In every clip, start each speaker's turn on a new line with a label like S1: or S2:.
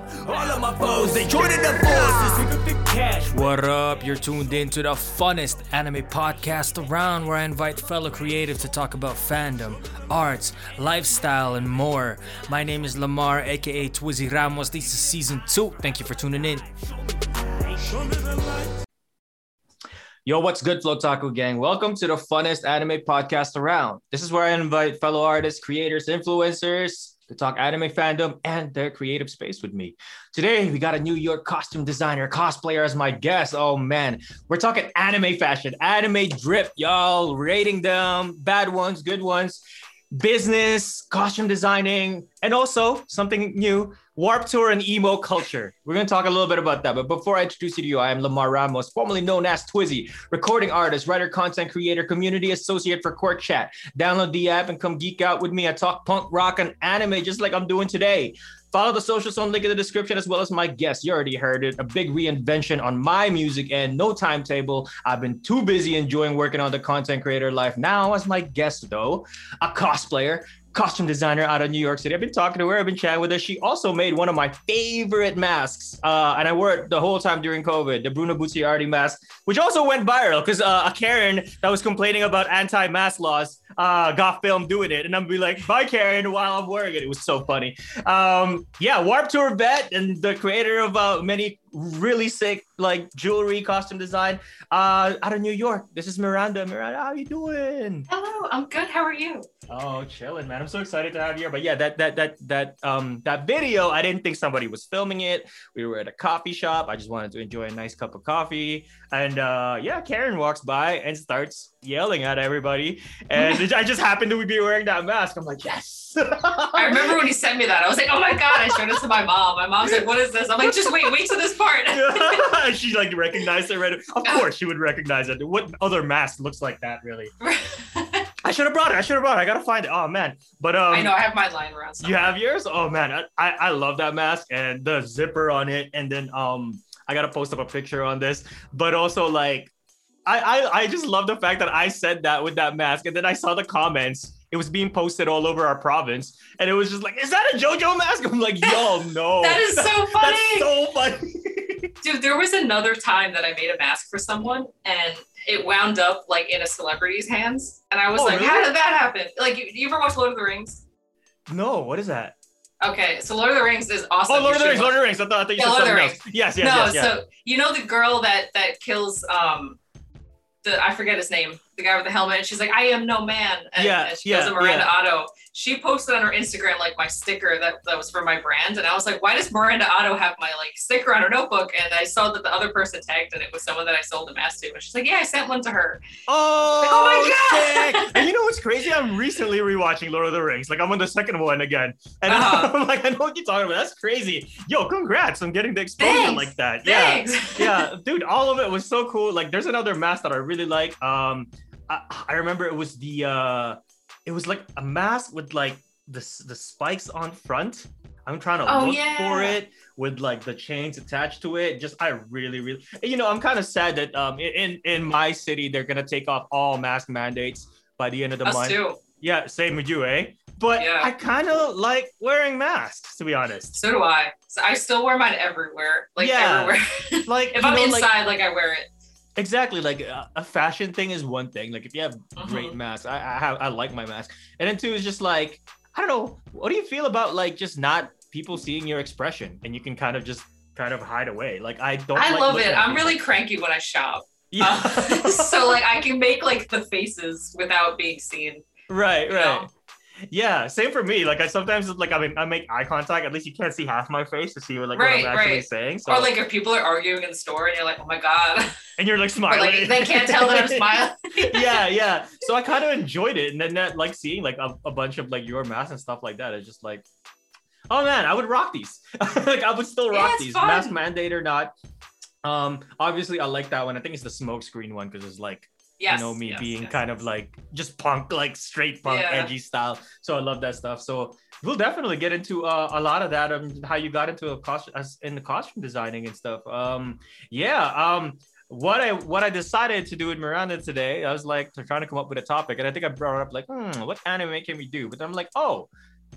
S1: All of my foes, they joining the forces. What up? You're tuned in to the funnest anime podcast around where I invite fellow creatives to talk about fandom, arts, lifestyle, and more. My name is Lamar, aka Twizzy Ramos. This is season two. Thank you for tuning in. Yo, what's good, Flotaku gang? Welcome to the funnest anime podcast around. This is where I invite fellow artists, creators, influencers to talk anime fandom and their creative space with me. Today, we got a New York costume designer, cosplayer as my guest. Oh man, we're talking anime fashion, anime drip, y'all, rating them, bad ones, good ones, business, costume designing, and also something new Warped Tour and emo culture. We're going to talk a little bit about that. But before I introduce you to you, I am Lamar Ramos, formerly known as Twizzy, recording artist, writer, content creator, community associate for Court Chat. Download the app and come geek out with me. I talk punk, rock, and anime just like I'm doing today. Follow the socials on link in the description as well as my guests. You already heard it. A big reinvention on my music and no timetable. I've been too busy enjoying working on the content creator life. Now, as my guest, though, a cosplayer, costume designer out of New York City. I've been talking to her, I've been chatting with her. She also made one of my favorite masks, uh, and I wore it the whole time during COVID, the Bruno Bucciarati mask, which also went viral because uh, a Karen that was complaining about anti-mask laws uh, got filmed doing it, and I'm be like, "Bye, Karen," while I'm wearing it. It was so funny. Um, yeah, Warped Tour vet and the creator of uh, many really sick like jewelry costume design uh out of new york this is miranda miranda how you doing
S2: hello i'm good how are you
S1: oh chilling man i'm so excited to have you here but yeah that that that that um that video i didn't think somebody was filming it we were at a coffee shop i just wanted to enjoy a nice cup of coffee and uh yeah karen walks by and starts yelling at everybody and i just happened to be wearing that mask i'm like yes
S2: I remember when he sent me that. I was like, "Oh my god!" I showed it to my mom. My mom's like, "What is this?" I'm like, "Just wait, wait to this part."
S1: she like recognized it right. Of course, she would recognize it. What other mask looks like that? Really? I should have brought it. I should have brought it. I gotta find it. Oh man, but um,
S2: I know I have my line around.
S1: Somewhere. You have yours? Oh man, I, I I love that mask and the zipper on it, and then um, I gotta post up a picture on this. But also like, I I I just love the fact that I said that with that mask, and then I saw the comments it was being posted all over our province, and it was just like, "Is that a JoJo mask?" I'm like, "Yo, no."
S2: that is so funny.
S1: That's so funny.
S2: Dude, there was another time that I made a mask for someone, and it wound up like in a celebrity's hands, and I was oh, like, really? "How did that happen?" Like, you, you ever watch Lord of the Rings?
S1: No, what is that?
S2: Okay, so Lord of the Rings is awesome.
S1: Oh, Lord of the Rings, Lord of the Rings. I thought, I thought you yeah, said Lord something else. Yes, yes, no, yes. Yeah. So
S2: you know the girl that that kills um the I forget his name, the guy with the helmet. And she's like, I am no man. And,
S1: yeah,
S2: and she
S1: yeah,
S2: goes to Miranda
S1: yeah.
S2: Otto. She posted on her Instagram like my sticker that, that was for my brand. And I was like, why does Miranda Otto have my like sticker on her notebook? And I saw that the other person tagged and it was someone that I sold a mask to. And she's like, Yeah, I sent one to her.
S1: Oh, like, oh my god. and you know what's crazy? I'm recently rewatching Lord of the Rings. Like I'm on the second one again. And uh-huh. I'm like, I know what you're talking about. That's crazy. Yo, congrats on getting the exposure Thanks. like that.
S2: Thanks.
S1: Yeah. yeah. Dude, all of it was so cool. Like there's another mask that I really like. Um I, I remember it was the uh it was like a mask with like the the spikes on front. I'm trying to
S2: oh,
S1: look
S2: yeah.
S1: for it with like the chains attached to it. Just I really, really, you know, I'm kind of sad that um in in my city they're gonna take off all mask mandates by the end of the
S2: Us
S1: month.
S2: Too.
S1: Yeah, same with you, eh? But
S2: yeah.
S1: I kind of like wearing masks, to be honest.
S2: So do I. So I still wear mine everywhere. Like
S1: yeah.
S2: everywhere.
S1: like
S2: if I'm
S1: know,
S2: inside,
S1: like,
S2: like I wear it.
S1: Exactly, like a, a, fashion thing is one thing. Like if you have mm-hmm. great masks, I, I have I like my mask, and then two is just like I don't know. What do you feel about like just not people seeing your expression and you can kind of just kind of hide away? Like I don't.
S2: I
S1: like
S2: love it. I'm really cranky when I shop. Yeah. Uh, so like I can make like the faces without being seen.
S1: Right, right. Know? Yeah, same for me. Like I sometimes like I mean I make eye contact. At least you can't see half my face to see what like
S2: right,
S1: what I'm actually
S2: right.
S1: saying. So
S2: or like if people are arguing in the store and you're like, oh my god.
S1: And you're like smiling.
S2: like they can't tell that I'm smiling.
S1: yeah, yeah. So I kind of enjoyed it, and then that like seeing like a, a bunch of like your masks and stuff like that. It's just like, oh man, I would rock these. like I would still rock
S2: yeah,
S1: these,
S2: fun.
S1: mask mandate or not. Um, obviously I like that one. I think it's the smoke screen one because it's like
S2: Yes,
S1: you know me
S2: yes,
S1: being
S2: yes.
S1: kind of like just punk like straight punk
S2: Yeah.
S1: edgy style so i love that stuff so we'll definitely get into uh, a lot of that um how you got into a costume as in the costume designing and stuff um yeah um what I what I decided to do with Miranda today, I was like trying to come up with a topic, and I think I brought up like, hmm, what anime can we do? But I'm like, oh,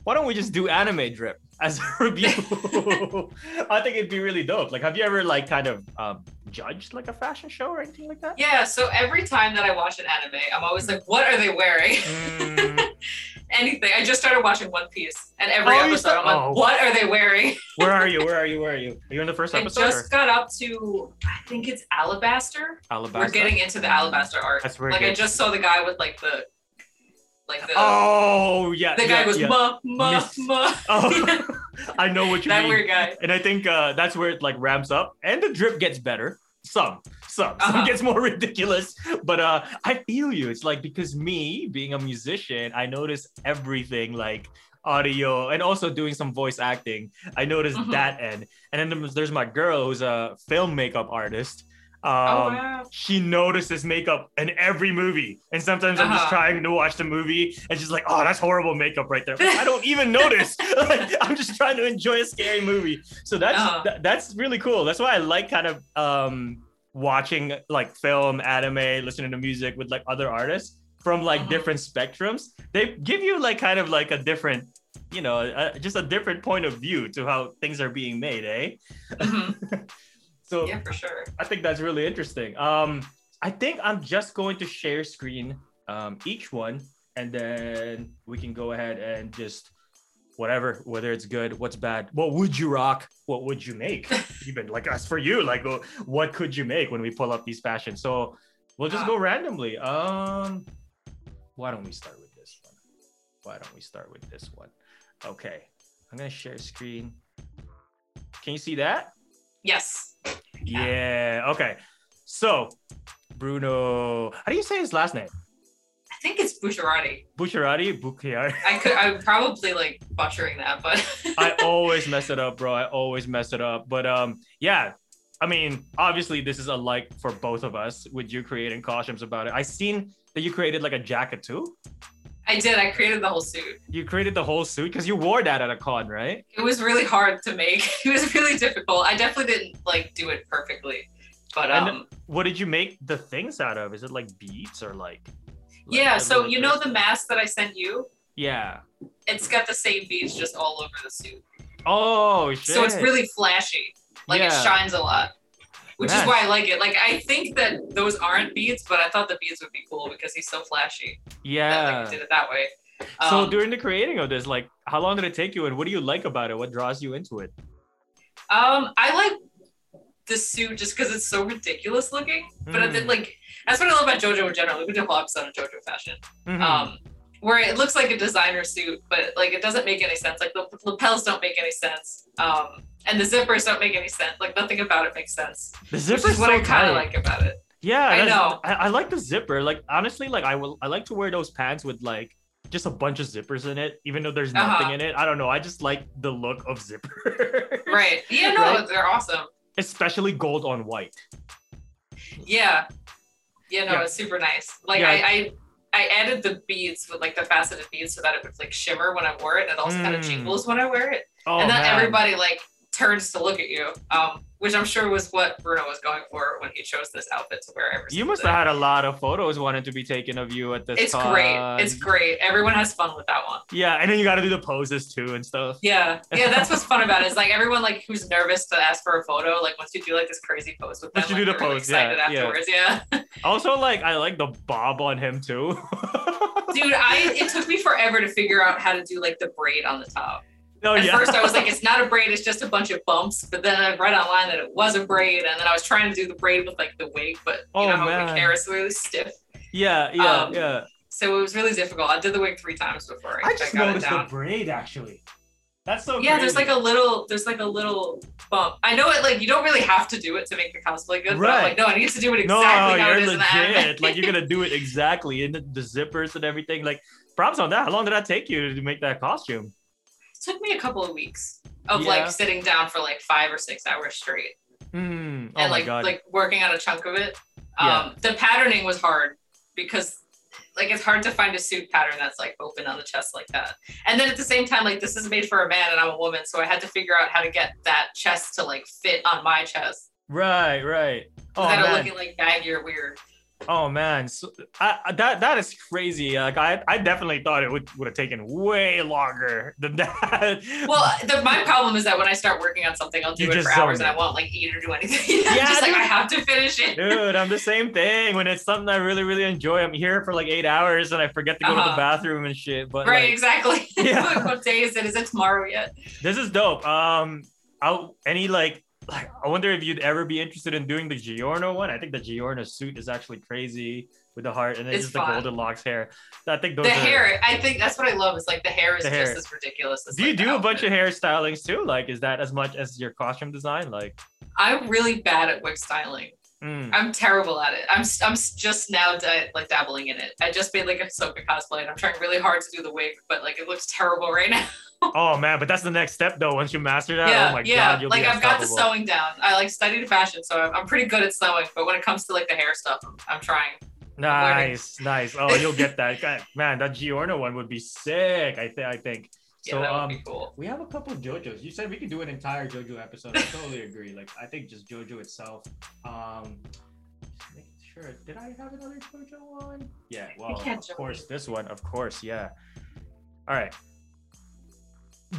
S1: why don't we just do anime drip as a review? I think it'd be really dope. Like, have you ever like kind of um, judged like a fashion show or anything like that?
S2: Yeah, so every time that I watch an anime, I'm always like, what are they wearing?
S1: Mm,
S2: Anything. I just started watching One Piece, and every
S1: Oh,
S2: episode, I'm like,
S1: oh.
S2: what are they wearing?
S1: where are you? Where are you? Where are you? Are you in the first episode?
S2: I just
S1: or
S2: got up to, I think it's Alabasta.
S1: Alabasta?
S2: We're getting into the Alabasta art.
S1: That's where
S2: Like I just saw the guy with like the, like the,
S1: Oh yeah.
S2: the guy
S1: yeah,
S2: goes
S1: yeah.
S2: ma ma
S1: Miss-
S2: ma.
S1: Oh, I know what you
S2: that
S1: mean.
S2: weird guy.
S1: And I think uh, that's where it like ramps up, and the drip gets better. Some, some, some
S2: Uh-huh.
S1: gets more ridiculous. But uh, I feel you. It's like because me being a musician, I notice everything like audio and also doing some voice acting. I noticed
S2: Mhm.
S1: that end. And then there's my girl who's a film makeup artist. Um,
S2: oh wow.
S1: she notices makeup in every movie. And sometimes I'm just
S2: Uh-huh.
S1: trying to watch the movie and she's like, oh, that's horrible makeup right there. I don't even notice. like, I'm just trying to enjoy a scary movie. So that's
S2: Uh-huh.
S1: tha- that's really cool. That's why I like kind of um watching like film, anime, listening to music with like other artists from like
S2: Mhm.
S1: different spectrums. They give you like kind of like a different, you know, uh, just a different point of view to how things are being made, eh?
S2: Mhm.
S1: So
S2: Yeah, for sure.
S1: I think that's really interesting. Um, I think I'm just going to share screen um, each one, and then we can go ahead and just whatever, whether it's good, what's bad, what would you rock, what would you make, even like as for you, like what could you make when we pull up these fashions? So we'll just go randomly. Um, why don't we start with this one? Why don't we start with this one? Okay, I'm gonna share screen. Can you see that?
S2: Yes.
S1: Yeah. Okay. So, Bruno, how do you say his last name?
S2: I think it's Bucciarati.
S1: Bucciarati, Bucciarati.
S2: I could. I'm probably like butchering that, but
S1: I always mess it up, bro. I always mess it up. But um, yeah. I mean, obviously, this is a like for both of us with you creating costumes about it. I seen that you created like a jacket too.
S2: I did. I created the whole suit.
S1: You created the whole suit because you wore that at a con, right?
S2: It was really hard to make. It was really difficult. I definitely didn't like do it perfectly, but
S1: And-
S2: um,
S1: What did you make the things out of? Is it like beads or like? like
S2: yeah. So you know the mask that I sent you?
S1: Yeah.
S2: It's got the same beads just all over the suit.
S1: Oh shit.
S2: So it's really flashy. Like it shines a lot. Which
S1: Nice.
S2: is why I like it. Like I think that those aren't beads, but I thought the beads would be cool because he's so flashy. That,
S1: yeah.
S2: like, did it that way.
S1: So
S2: Um,
S1: during the creating of this, like, how long did it take you, and what do you like about it? What draws you into it?
S2: Um, I like the suit just because it's so ridiculous looking. But I did
S1: Mm.
S2: like that's what I love about JoJo in general. We did a whole episode of JoJo fashion.
S1: Mhm.
S2: Um, where it looks like a designer suit, but like it doesn't make any sense. Like the lapels don't make any sense. Um, and the zippers don't make any sense. Like nothing about it makes sense.
S1: the
S2: Which
S1: zipper
S2: is what I kind of like about it.
S1: Yeah,
S2: I know.
S1: I, I like the zipper. Like honestly, like I will. I like to wear those pants with like just a bunch of zippers in it, even though there's nothing
S2: Uh-huh.
S1: in it. I don't know. I just like the look of zipper.
S2: Right. Yeah, no,
S1: Right?
S2: they're awesome.
S1: Especially gold on white.
S2: Yeah. Yeah, no,
S1: Yeah.
S2: it's super nice. Like
S1: Yeah.
S2: I, I I added the beads with like the faceted beads so that it would like shimmer when I wore it and it also kind of
S1: Mm.
S2: jingles when I wear it.
S1: Oh
S2: and then
S1: man.
S2: everybody like turns to look at you. Um, which I'm sure was what Bruno was going for when he chose this outfit to wear every
S1: You must
S2: day.
S1: have had a lot of photos wanted to be taken of you at this.
S2: It's
S1: con.
S2: great. It's great. Everyone has fun with that one.
S1: Yeah, and then you got to do the poses too and stuff.
S2: Yeah, yeah, that's what's fun about it. Is like everyone like who's nervous to ask for a photo. Like once you do like this crazy pose with them,
S1: Once you
S2: like,
S1: do the
S2: really
S1: pose, yeah,
S2: excited
S1: yeah.
S2: afterwards. Yeah,
S1: Also, like I like the bob on him too.
S2: dude, I it took me forever to figure out how to do like the braid on the top.
S1: Oh
S2: At
S1: yeah.
S2: first, I was like, it's not a braid; it's just a bunch of bumps. But then I read online that it was a braid, and then I was trying to do the braid with like the wig, but you
S1: Oh,
S2: know how
S1: man.
S2: the hair is really stiff.
S1: yeah, yeah,
S2: um,
S1: yeah.
S2: So it was really difficult. I did the wig three times before I,
S1: I just
S2: got it
S1: noticed the braid actually. That's so.
S2: Yeah, there's like a little, there's like a little bump. I know it, like you don't really have to do it to make the cosplay good, but
S1: Right.
S2: I'm like, no, I need to do it exactly
S1: no,
S2: exactly how
S1: you're
S2: it is in the
S1: legit. like you're gonna do it exactly in the, the zippers and everything. Like props on that. How long did that take you to make that costume?
S2: Took me a couple of weeks of
S1: Yeah.
S2: like sitting down for like five or six hours straight
S1: Hmm. Oh
S2: and like
S1: god.
S2: like working on a chunk of it.
S1: Yeah.
S2: Um, the patterning was hard because like it's hard to find a suit pattern that's like open on the chest like that. And then at the same time, like this is made for a man and I'm a woman, so I had to figure out how to get that chest to like fit on my chest
S1: right, right. Oh
S2: without it
S1: man.
S2: looking like baggy or weird.
S1: Oh man, so, I, that that is crazy. Like I, I definitely thought it would would have taken way longer than that.
S2: Well, the, my problem is that when I start working on something, I'll do
S1: You
S2: it for hours and I won't like eat or do anything.
S1: Yeah,
S2: just like. I have to finish it.
S1: Dude, I'm the same thing. When it's something I really, really enjoy, I'm here for like eight hours and I forget to go to the
S2: Uh-huh.
S1: bathroom and shit. But
S2: right,
S1: like,
S2: exactly.
S1: Yeah.
S2: what day is it? Is it tomorrow yet?
S1: this is dope. Um, I'll any like like I wonder if you'd ever be interested in doing the Giorno one. I think the Giorno suit is actually crazy with the heart and then
S2: It's
S1: just the golden locks hair. I think those
S2: The
S1: are,
S2: hair, I think that's what I love. Is like the hair is
S1: The
S2: just as ridiculous. As
S1: Do you
S2: like,
S1: do a bunch of
S2: outfit.
S1: hairstylings too? Like, is that as much as your costume design? Like,
S2: I'm really bad at wig styling.
S1: mm.
S2: I'm terrible at it. I'm I'm just now di- like dabbling in it. I just made like a Ahsoka cosplay, and I'm trying really hard to do the wig, but like it looks terrible right now.
S1: oh man, but that's the next step though. Once you master that,
S2: yeah,
S1: oh my
S2: yeah.
S1: god, you'll
S2: like
S1: be
S2: I've got the sewing down. I like studied fashion, so I'm, I'm pretty good at sewing. But when it comes to like the hair stuff, I'm, I'm trying.
S1: Nice, nice. Oh, you'll get that. Man, that Giorno one would be sick. I think. I think.
S2: Yeah,
S1: So
S2: that would
S1: um,
S2: be cool.
S1: we have a couple JoJo's. You said we could do an entire JoJo episode. I totally agree. Like, I think just JoJo itself. Um, just making sure. Did I have another JoJo one? Yeah. Well, of course, this one. Of course, yeah. All right.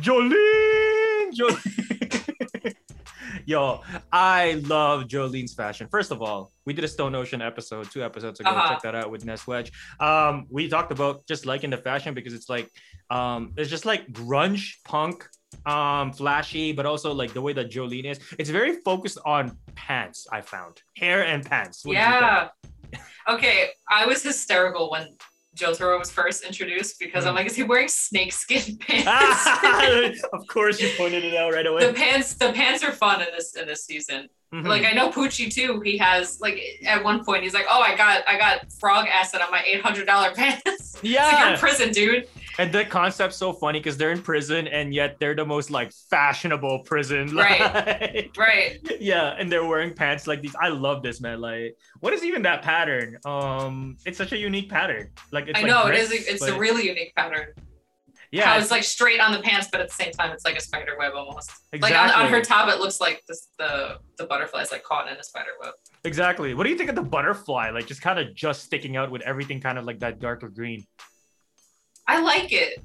S1: Jolyne, Jolyne. Yo, I love Jolyne's fashion. First of all, we did a Stone Ocean episode two episodes ago.
S2: Uh-huh.
S1: Check that out with Ness Wedge. Um, we talked about just liking the fashion because it's like, um, it's just like grunge punk, um, flashy, but also like the way that Jolyne is. It's very focused on pants. I found hair and pants. What did you think?
S2: Yeah. Okay, I was hysterical when Jotaro was first introduced because
S1: Mm.
S2: I'm like, is he wearing snakeskin pants?
S1: of course, you pointed it out right away.
S2: the pants, the pants are fun in this in this season.
S1: Mhm.
S2: Like I know Poochie too. He has like at one point he's like, oh, I got I got frog acid on my eight hundred dollar pants. It's like you're
S1: yeah,
S2: in prison, dude.
S1: And the concept's so funny because they're in prison and yet they're the most like fashionable prison.
S2: Right. Right.
S1: yeah, and they're wearing pants like these. I love this, man. Like, what is even that pattern? Um, it's such a unique pattern. Like, it's
S2: I
S1: like
S2: know it is. a- It's a really unique pattern.
S1: yeah,
S2: How it's like straight on the pants, but at the same time, it's like a spider web almost.
S1: exactly.
S2: Like on, on her top, it looks like this, the the butterfly's like caught in a spider web.
S1: exactly. What do you think of the butterfly? Like, just kind of just sticking out with everything kind of like that darker green.
S2: I like it.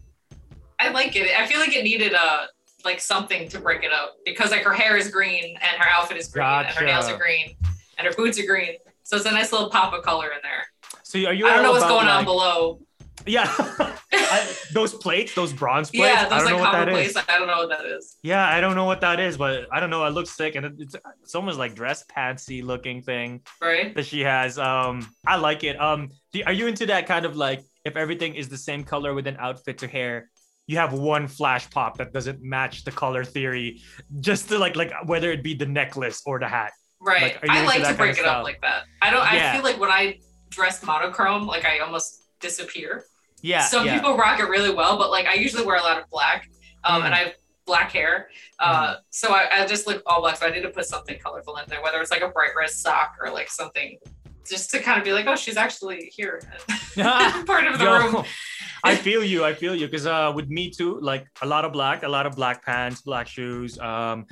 S2: I like it. I feel like it needed a like something to break it up because like her hair is green and her outfit is green and her nails are green and her boots are green. So it's a nice little pop of color in there.
S1: So are you?
S2: I don't know what's going on below.
S1: Yeah, I- those plates, those bronze plates.
S2: yeah,
S1: I
S2: those
S1: don't know
S2: like
S1: what that
S2: plates.
S1: is.
S2: I don't know what that is.
S1: Yeah, I don't know what that is, but I don't know. It looks sick, and it- it's it's almost like dress pantsy looking thing
S2: Right?
S1: that she has. Um, I like it. Um, do, are you into that kind of like if everything is the same color with an outfit to hair? You have one flash pop that doesn't match the color theory, just to like like whether it be the necklace or the hat.
S2: Right.
S1: Like,
S2: I like to break it up like that. I don't.
S1: Yeah.
S2: I feel like when I dress monochrome, like I almost disappear.
S1: Yeah,
S2: Some
S1: yeah.
S2: people rock it really well, but like I usually wear a lot of black, um,
S1: Mm.
S2: and I have black hair. Uh, so I, I just look all black. So I need to put something colorful in there, whether it's like a bright red sock or like something, just to kind of be like, oh, she's actually here, part of the
S1: Yo,
S2: room.
S1: I feel you. I feel you. Because uh, with me too, like a lot of black, a lot of black pants, black shoes, um,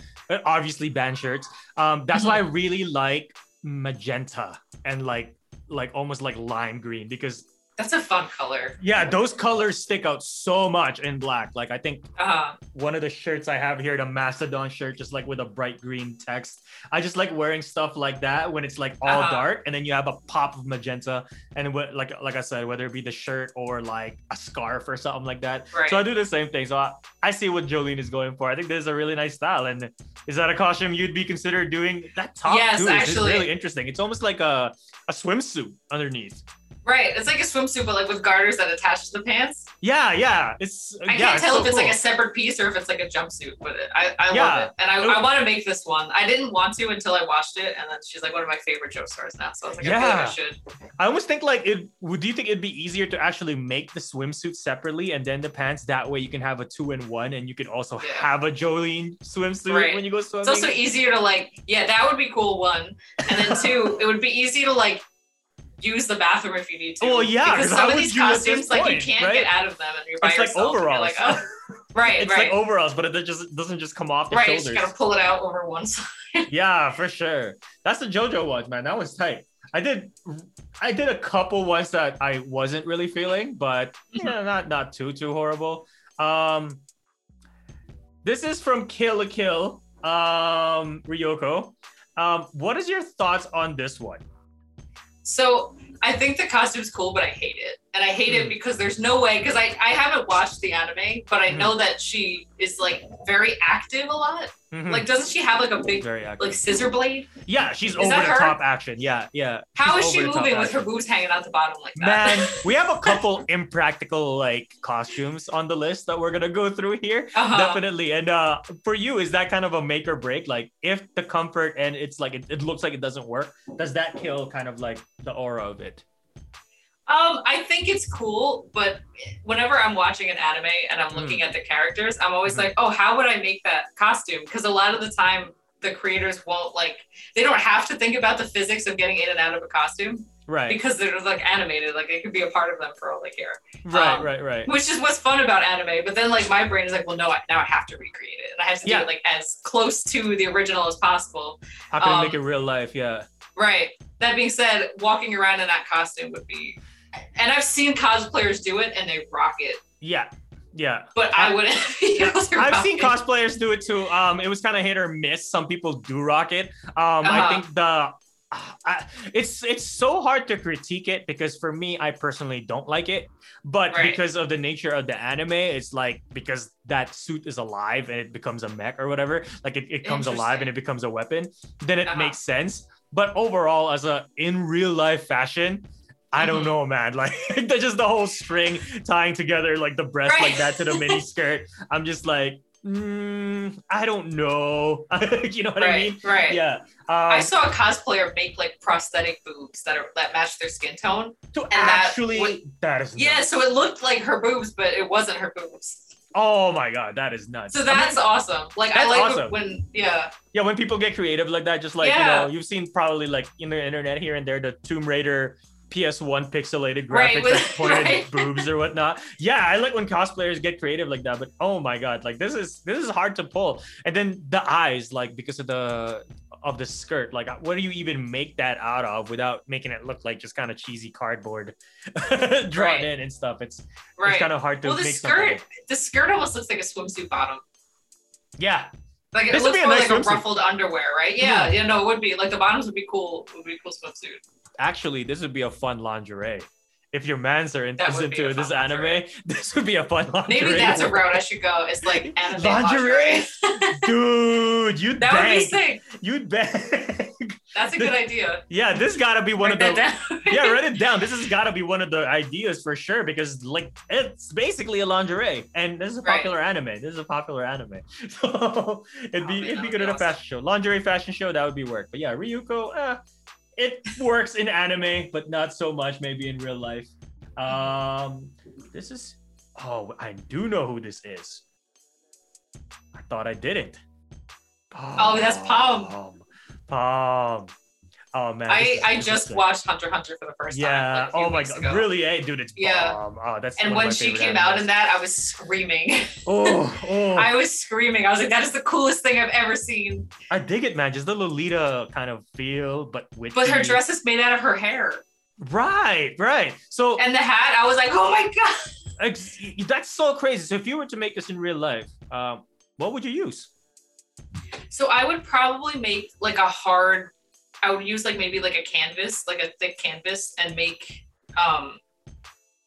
S1: obviously band shirts. Um, that's why I
S2: Mm-hmm.
S1: really like magenta and like like almost like lime green because
S2: That's a fun color.
S1: yeah, those colors stick out so much in black. Like I think
S2: Uh,
S1: one of the shirts I have here, the Mastodon shirt, just like with a bright green text. I just like wearing stuff like that when it's like all
S2: Uh-huh.
S1: dark, and then you have a pop of magenta, and what like like I said, whether it be the shirt or like a scarf or something like that.
S2: right.
S1: So I do the same thing. So I, I see what Jolyne is going for. I think this is a really nice style, and is that a costume you'd be considered doing? That top
S2: Yes,
S1: too is- is
S2: actually.
S1: really interesting. It's almost like a a swimsuit underneath.
S2: Right. It's like a swimsuit, but like with garters that attach to the pants.
S1: Yeah, yeah. It's
S2: I
S1: yeah,
S2: can't tell
S1: so
S2: if it's like a separate piece or if it's like a jumpsuit, but it, I, I
S1: Yeah.
S2: love it. And I, I want to make this one. I didn't want to until I watched it, and then she's like one of my favorite Joestars now. So I was like, I feel like I should.
S1: I almost think like it would do you think it'd be easier to actually make the swimsuit separately and then the pants that way you can have a two in one and you can also
S2: Yeah.
S1: have a Jolyne swimsuit
S2: Right.
S1: when you go swimming.
S2: It's also easier to like, yeah, that would be cool. One, and then two, it would be easy to like use the bathroom if you need to.
S1: Oh, yeah,
S2: because some of these
S1: you
S2: costumes, like you can't
S1: right?
S2: get out of them, and you're by
S1: it's like
S2: yourself. you're
S1: overalls.
S2: like, oh, right,
S1: it's
S2: right,
S1: like overalls, but it just doesn't just come off the
S2: right. You just
S1: shoulders.
S2: gotta pull it out over one side.
S1: yeah, for sure. That's the JoJo ones, man. That was tight. I did I did a couple ones that I wasn't really feeling, but
S2: Mm-hmm.
S1: not not too too horrible. Um this is from Kill la Kill, um, Ryuko. Um, what is your thoughts on this one?
S2: So I think the costume's cool, but I hate it. And I hate
S1: Hmm.
S2: it because there's no way, because I, I haven't watched the anime, but I
S1: Mhm.
S2: know that she is like very active a lot.
S1: Mhm.
S2: Like, doesn't she have like a big like scissor blade?
S1: yeah, she's
S2: Is
S1: over the
S2: her?
S1: top action. Yeah, yeah.
S2: How is she
S1: over the top
S2: moving with her boobs hanging out the bottom like that?
S1: Man, we have a couple impractical like costumes on the list that we're gonna go through here.
S2: Uh-huh.
S1: Definitely. And uh for you, is that kind of a make or break? Like if the comfort and it's like it, it looks like it doesn't work, does that kill kind of like the aura of it?
S2: Um, I think it's cool, but whenever I'm watching an anime and I'm
S1: Hmm.
S2: looking at the characters, I'm always
S1: Mhm.
S2: like, oh, how would I make that costume? Because a lot of the time, the creators won't like, they don't have to think about the physics of getting in and out of a costume
S1: Right.
S2: because they're like animated, like it could be a part of them for all they care.
S1: right,
S2: um,
S1: right, right.
S2: Which is what's fun about anime. But then like my brain is like, well, no, I, now I have to recreate it, and I have to do it like as close to the original as possible.
S1: How can I
S2: um,
S1: make it real life? Yeah.
S2: Right. That being said, walking around in that costume would be, and I've seen cosplayers do it and they rock it.
S1: Yeah. Yeah.
S2: but I,
S1: I-
S2: wouldn't be
S1: I've seen
S2: it.
S1: cosplayers do it too. Um, it was kind of hit or miss. Some people do rock it. Um, I
S2: Uh-huh.
S1: think the I, it's it's so hard to critique it because for me, I personally don't like it. But
S2: Right.
S1: because of the nature of the anime, it's like because that suit is alive and it becomes a mech or whatever, like it, it comes alive and it becomes a weapon, then it
S2: Uh-huh.
S1: makes sense. But overall, as a in real life fashion, I don't
S2: Mhm.
S1: know, man. Like just the whole string tying together like the breast
S2: Right.
S1: like that to the mini skirt. I'm just like, mm, I don't know. you know what I mean?
S2: right.
S1: Yeah.
S2: I
S1: Um,
S2: saw a cosplayer make like prosthetic boobs that are that match their skin tone.
S1: to
S2: that
S1: actually,
S2: would-
S1: that is
S2: Yeah,
S1: nuts.
S2: so it looked like her boobs, but it wasn't her boobs.
S1: Oh my god, that is nuts.
S2: So
S1: I mean,
S2: that's awesome. Like I
S1: That's
S2: like
S1: awesome.
S2: when yeah,
S1: yeah, when people get creative like that, just like you know, you've seen probably like in the internet here and there the Tomb Raider PS1 pixelated graphics
S2: Right, with-
S1: like pointed
S2: right.
S1: boobs or whatnot. Yeah, I like when cosplayers get creative like that. But oh my god, like this is this is hard to pull. And then the eyes, like because of the of the skirt, like what do you even make that out of without making it look like just kind of cheesy cardboard drawn
S2: Right.
S1: in and stuff? It's
S2: right.
S1: it's kind of hard to
S2: well, the
S1: make
S2: skirt,
S1: something.
S2: the skirt almost looks like a swimsuit bottom.
S1: Yeah,
S2: Like it
S1: This would
S2: looks more
S1: nice
S2: like
S1: swimsuit.
S2: a ruffled underwear, right? Yeah, mm-hmm. you know, it would be like the bottoms would be cool. It Would be a cool swimsuit.
S1: Actually, this would be a fun lingerie. If your mans are in-
S2: That
S1: is
S2: would be
S1: into this anime,
S2: lingerie.
S1: this would be a fun lingerie.
S2: Maybe that's a route I should go. It's like anime
S1: Lingerie?
S2: lingerie.
S1: Dude, you'd
S2: that would be sick.
S1: You'd bang.
S2: That's a good idea.
S1: yeah, this gotta be one
S2: Write
S1: of the. yeah, write it down. This has gotta be one of the ideas for sure because like it's basically a lingerie, and this is a
S2: Right.
S1: popular anime. This is a popular anime, so it'd be
S2: Oh, man,
S1: it'd be good at a fashion show. Lingerie fashion show that would be work. But yeah, Ryuko, eh, it works in anime, but not so much maybe in real life. Um, this is oh, I do know who this is. I thought I didn't.
S2: Oh, that's Palm.
S1: Palm. Palm. Oh man.
S2: I, I just watched Hunter Hunter for the first time.
S1: Yeah.
S2: like,
S1: oh my god.
S2: ago.
S1: Really? Hey, dude, it's
S2: Yeah.
S1: bomb. Oh, that's
S2: And when she came out in that, I was screaming.
S1: Oh, oh.
S2: I was screaming. I was like, that is the coolest thing I've ever seen.
S1: I dig it, man. Just the Lolita kind of feel, but with
S2: But her dress is made out of her hair.
S1: Right, right. So
S2: And the hat, I was like, oh my God.
S1: that's so crazy. So if you were to make this in real life, um, what would you use?
S2: So I would probably make like a hard, I would use like maybe like a canvas, like a thick canvas, and make um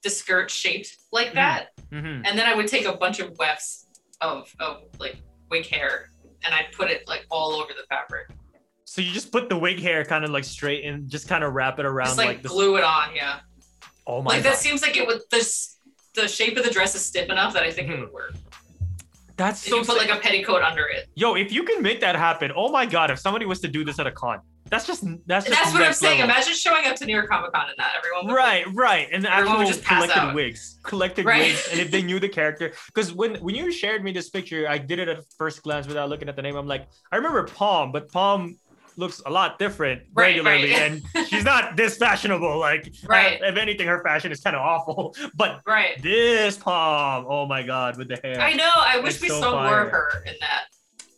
S2: the skirt shaped like
S1: Mhm.
S2: that.
S1: Mm-hmm.
S2: And then I would take a bunch of wefts of, of like wig hair and I'd put it like all over the fabric.
S1: So you just put the wig hair kind of like straight and just kind of wrap it around
S2: Just like,
S1: like this.
S2: glue it on, yeah.
S1: Oh my God.
S2: like
S1: god,
S2: that seems like it would this the shape of the dress is stiff enough that I think
S1: Mhm.
S2: it would work.
S1: That's so
S2: you put
S1: sick.
S2: like a petticoat under it.
S1: Yo, if you can make that happen, oh my god! If somebody was to do this at a con, that's just that's just
S2: That's what I'm saying.
S1: level.
S2: Imagine showing up to New York Comic Con in that. Everyone would
S1: Right, right, and the
S2: Everyone
S1: actual
S2: just
S1: collected
S2: out.
S1: wigs, collected
S2: Right.
S1: wigs, and if they knew the character, because when when you shared me this picture, I did it at first glance without looking at the name. I'm like, I remember Palm, but Palm looks a lot different
S2: Right,
S1: regularly,
S2: right.
S1: and she's not this fashionable. Like,
S2: Right.
S1: if anything, her fashion is kind of awful. But
S2: Right.
S1: this Palm, oh my god, with the hair.
S2: I know. I wish we
S1: so
S2: saw more of her in that.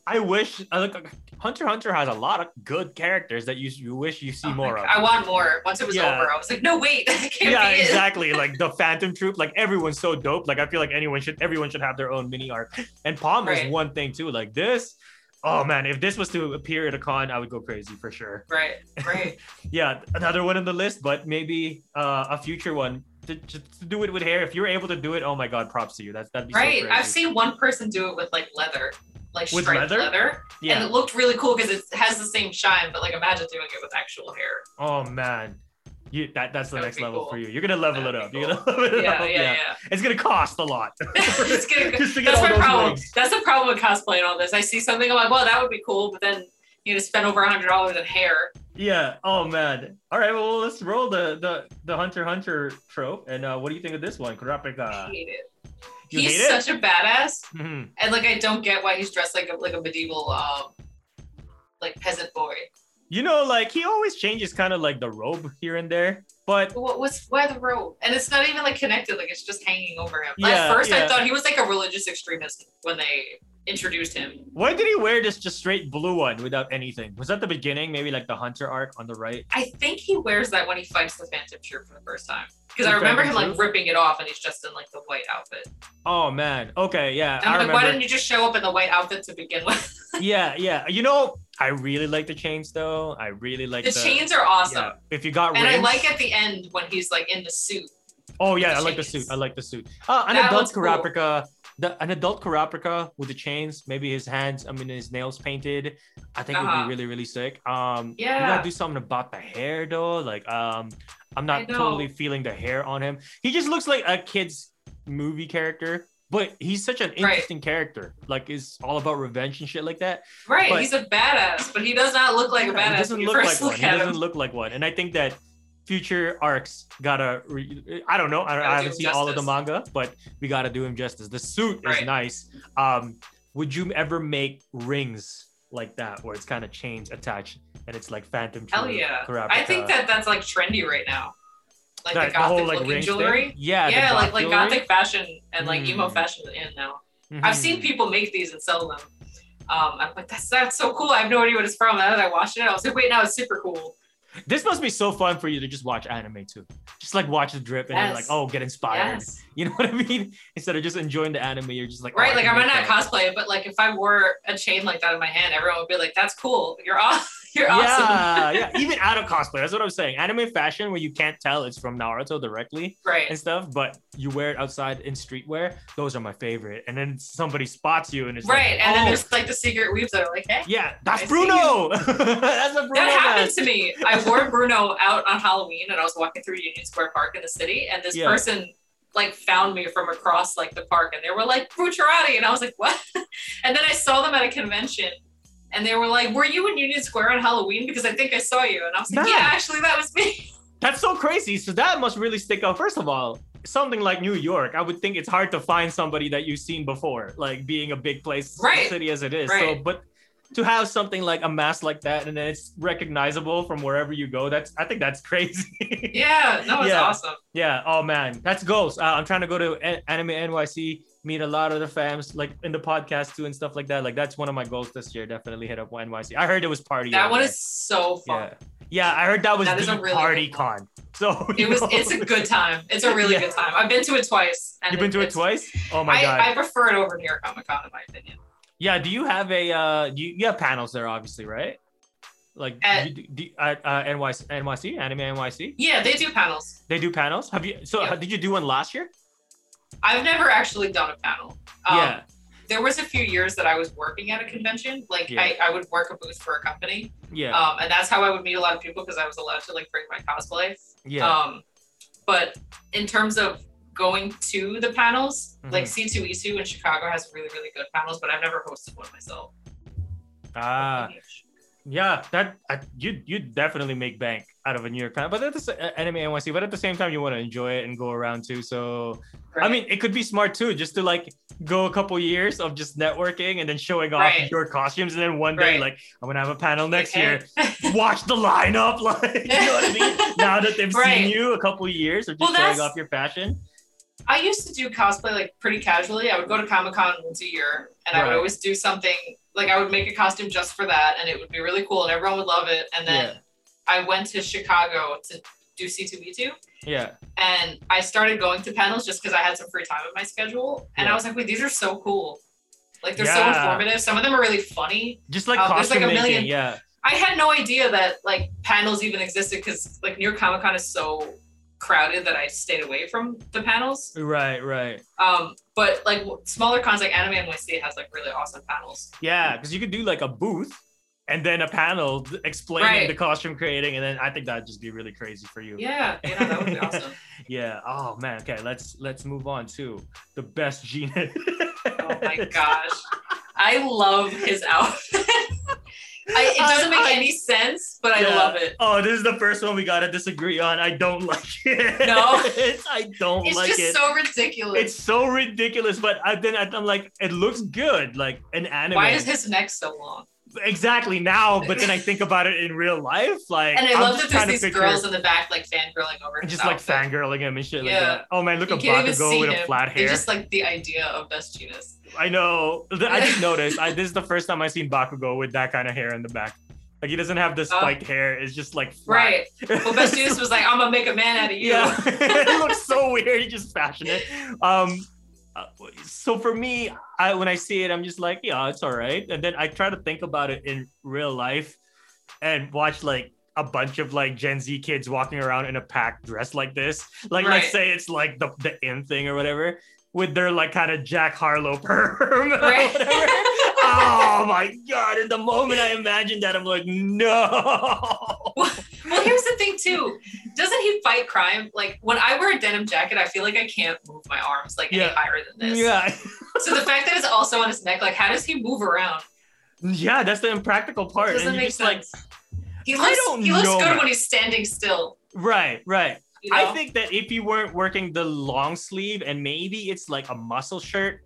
S1: I wish uh, like Hunter Hunter has a lot of good characters that you you wish you see
S2: Oh
S1: more of.
S2: I want more. Once it was
S1: Yeah.
S2: over, I was like, no, wait, can't
S1: yeah,
S2: be it.
S1: exactly. Like the Phantom Troupe, like everyone's so dope. Like I feel like anyone should, everyone should have their own mini arc. And Palm is one thing too. Like this, oh man, if this was to appear at a con, I would go crazy for sure.
S2: Right, right.
S1: Yeah, another one on the list, but maybe uh, a future one to, to, to do it with hair. If you're able to do it, oh my god, props to you. That's that'd be
S2: right.
S1: So
S2: I've seen one person do it with like leather, like
S1: With
S2: striped
S1: leather?
S2: leather, and
S1: Yeah.
S2: it looked really cool because it has the same shine. But like, imagine doing it with actual hair.
S1: Oh man. You, that that's the
S2: That
S1: next level
S2: cool.
S1: for you. You're gonna level
S2: That'd
S1: it up.
S2: be
S1: You're gonna level it
S2: Yeah,
S1: up.
S2: yeah, yeah.
S1: It's gonna cost a lot.
S2: It's gonna-
S1: Just to get
S2: That's
S1: all
S2: my
S1: those
S2: problem.
S1: wigs.
S2: That's the problem with cosplay and all this. I see something, I'm like, well, that would be cool, but then you know, spend over a hundred dollars in hair.
S1: Yeah. Oh man. All right. Well, let's roll the the the Hunter Hunter trope. And uh, what do you think of this one,
S2: I hate it.
S1: You
S2: he's
S1: hate it?
S2: such a badass,
S1: Mhm.
S2: and like I don't get why he's dressed like a like a medieval um like peasant boy.
S1: You know, like he always changes kind of like the robe here and there, but
S2: What, what's why the robe? And it's not even like connected. Like it's just hanging over him.
S1: Yeah,
S2: At first,
S1: yeah.
S2: I thought he was like a religious extremist when they introduced him.
S1: why did he wear this just straight blue one without anything? Was that the beginning? Maybe like the Hunter arc on the right?
S2: I think he wears that when he fights the Phantom Troupe for the first time. Because I remember him like
S1: Troupe?
S2: ripping it off, and he's just in like the white outfit.
S1: Oh man. Okay. Yeah.
S2: And
S1: I
S2: I'm like,
S1: remember.
S2: why didn't you just show up in the white outfit to begin with?
S1: yeah. Yeah. You know, I really like the chains though. I really like
S2: the
S1: the,
S2: chains are awesome.
S1: Yeah. If you got
S2: And I like at the end when he's like in the suit.
S1: Oh yeah, I like the suit. I like the suit. Uh, an
S2: That
S1: adult
S2: one's cool.
S1: The, an adult Kurapika with the chains, maybe his hands, I mean his nails painted. I think would
S2: Uh-huh.
S1: be really really sick. Um,
S2: yeah, you
S1: gotta do something about the hair though. Like um, I'm not totally feeling the hair on him. He just looks like a kid's movie character. But he's such an interesting character. Like, it's all about revenge and shit like that.
S2: Right,
S1: But-
S2: he's a badass, but he does not look like a badass
S1: He doesn't look like
S2: first
S1: one. He doesn't
S2: him.
S1: look like one. And I think that future arcs gotta. Re- I don't know. I, I haven't seen all of the manga, but we gotta do him justice. The suit is
S2: Right.
S1: nice. Um, would you ever make rings like that, where it's kind of chains attached and it's like Phantom?
S2: Hell yeah.
S1: Kurapika?
S2: I think that that's like trendy right now. Like
S1: That-
S2: the gothic looking
S1: rings thing?
S2: jewelry.
S1: Yeah, the
S2: Yeah, like like
S1: jewelry?
S2: gothic fashion and like emo
S1: Mm.
S2: fashion in now. I've seen people make these and sell them. Um, I'm like, that's that's so cool. I have no idea what it's from. And then I watched it. I was like, wait, now it's super cool.
S1: This must be so fun for you to just watch anime too. Just like watch the drip and you're like, oh, get inspired.
S2: Yes.
S1: You know what I mean? Instead of just enjoying the anime, you're just like, oh,
S2: Right,
S1: I
S2: like I might not cosplay it, but like if I wore a chain like that in my hand, everyone would be like, "That's cool. You're awesome. You're awesome."
S1: Yeah, yeah. Even out of cosplay. That's what I'm saying. Anime fashion where you can't tell it's from Naruto directly
S2: Right.
S1: and stuff, but you wear it outside in streetwear. Those are my favorite. And then somebody spots you and it's
S2: Right.
S1: like,
S2: and then
S1: oh,
S2: there's like the secret weaves that are like, "Hey."
S1: yeah, that's
S2: I
S1: Bruno. that's a Bruno.
S2: That happened
S1: mask.
S2: to me. I wore Bruno out on Halloween and I was walking through Union Square Park in the city and this
S1: Yeah.
S2: person like found me from across like the park and they were like Bucciarati and I was like what and then I saw them at a convention and they were like were you in Union Square on Halloween because I think I saw you and I was like
S1: Man.
S2: yeah actually that was me
S1: That's so crazy. So that must really stick out. First of all, something like New York, I would think it's hard to find somebody that you've seen before, like being a big place
S2: Right.
S1: city as it is. So,
S2: Right.
S1: but to have something like a mask like that and then it's recognizable from wherever you go, that's I think that's crazy.
S2: yeah no it's
S1: Yeah.
S2: awesome
S1: Yeah. Oh man, that's goals. Uh, I'm trying to go to A- Anime NYC, meet a lot of the fams, like in the podcast too and stuff like that. Like that's one of my goals this year. Definitely hit up NYC. I heard it was party.
S2: that one
S1: there.
S2: is so fun
S1: Yeah. Yeah, I heard that was
S2: That
S1: the
S2: a really
S1: party con. So
S2: it was
S1: know.
S2: it's a good time it's a really
S1: Yeah.
S2: good time I've been to it twice and
S1: You've been to it twice? Oh my
S2: I,
S1: god.
S2: I prefer it over New York Comic Con in my opinion
S1: yeah. Do you have a uh? You, you have panels there, obviously, right? Like
S2: At-
S1: do, do, at uh, NYC, NYC, Anime NYC.
S2: yeah they do panels
S1: They do panels. Have you? So
S2: Yeah.
S1: did you do one last year?
S2: I've never actually done a panel. Um,
S1: yeah.
S2: There was a few years that I was working at a convention. Like
S1: Yeah.
S2: I, I would work a booth for a company.
S1: Yeah.
S2: Um, and that's how I would meet a lot of people because I was allowed to like bring my cosplay.
S1: yeah.
S2: Um, but in terms of going to the panels, like
S1: Mm-hmm.
S2: C2E2 in Chicago has really, really good panels, but I've never hosted one myself.
S1: ah. Yeah, that I, you you definitely make bank out of a New York panel, but at the s- uh, anime NYC. But at the same time, you want to enjoy it and go around too. So I mean, it could be smart too, just to like go a couple years of just networking and then showing off
S2: Right.
S1: your costumes, and then one day
S2: Right.
S1: like I'm gonna have a panel next
S2: Okay.
S1: year. Watch the lineup, like you know what I mean. Now that they've
S2: Right.
S1: seen you a couple years of just
S2: Well,
S1: showing off your fashion.
S2: I used to do cosplay like pretty casually. I would go to Comic Con once a year, and I would always do something like I would make a costume just for that, and it would be really cool, and everyone would love it. And then
S1: Yeah.
S2: I went to Chicago to do C2E2,
S1: Yeah.
S2: and I started going to panels just because I had some free time in my schedule, and
S1: Yeah.
S2: I was like, wait, these are so cool. Like they're so informative. Some of them are really funny.
S1: Just like
S2: Um, there's
S1: costume
S2: like a
S1: making.
S2: million-
S1: Yeah.
S2: I had no idea that like panels even existed because like New York Comic Con is so crowded that I stayed away from the panels.
S1: Right. Right.
S2: Um, but like smaller cons like Anime NYC has like really awesome panels.
S1: Yeah, because you could do like a booth and then a panel explaining
S2: Right.
S1: the costume creating, and then I think that'd just be really crazy for you.
S2: Yeah, know, that would be awesome.
S1: Yeah. Oh man. Okay. Let's let's move on to the Best Jeanist.
S2: Oh my gosh. I love his outfit. I, it doesn't make
S1: I- I-
S2: any sense, but I love it.
S1: Oh, this is the first one we gotta disagree on. I don't like it.
S2: No?
S1: I don't
S2: It's
S1: like it.
S2: It's just so ridiculous.
S1: it's so ridiculous, but I then I'm like, it looks good, like an anime.
S2: Why is his neck so long?
S1: Exactly now? But then I think about it in real life, like,
S2: And I
S1: I'm
S2: love
S1: just
S2: that there's
S1: trying to
S2: these
S1: picture-
S2: girls in the back like fangirling over his
S1: just like
S2: outfit.
S1: fangirling him and shit like
S2: Yeah.
S1: that. Oh man, look at Bakugo with a
S2: him.
S1: flat
S2: They
S1: hair.
S2: just like the idea of Best Jeanist.
S1: I know. I just noticed. I this is the first time I've seen Bakugo with that kind of hair in the back. Like he doesn't have the
S2: Oh.
S1: spiked hair. It's just like flat.
S2: Right. Well, Best Jeanist was like, I'm gonna make a man out of you.
S1: Yeah, it looks so weird. He's just passionate. Um, uh, so for me, I when I see it, I'm just like, yeah, it's all right. And then I try to think about it in real life, and watch like a bunch of like Gen Z kids walking around in a pack dressed like this. Like let's say it's like the the in thing or whatever, with their like kind of Jack Harlow perm
S2: Right.
S1: oh my god! In the moment I imagined that, I'm like, no.
S2: Well, here's the thing too. Doesn't he fight crime? Like when I wear a denim jacket, I feel like I can't move my arms like
S1: Yeah.
S2: any higher than this.
S1: Yeah.
S2: So the fact that it's also on his neck, like how does he move around?
S1: Yeah, that's the impractical part.
S2: It doesn't
S1: and
S2: make
S1: just like,
S2: sense. he
S1: I
S2: looks he looks
S1: know,
S2: good
S1: man.
S2: when he's standing still.
S1: right, right.
S2: You know?
S1: I think that if you weren't working the long sleeve and maybe it's like a muscle shirt,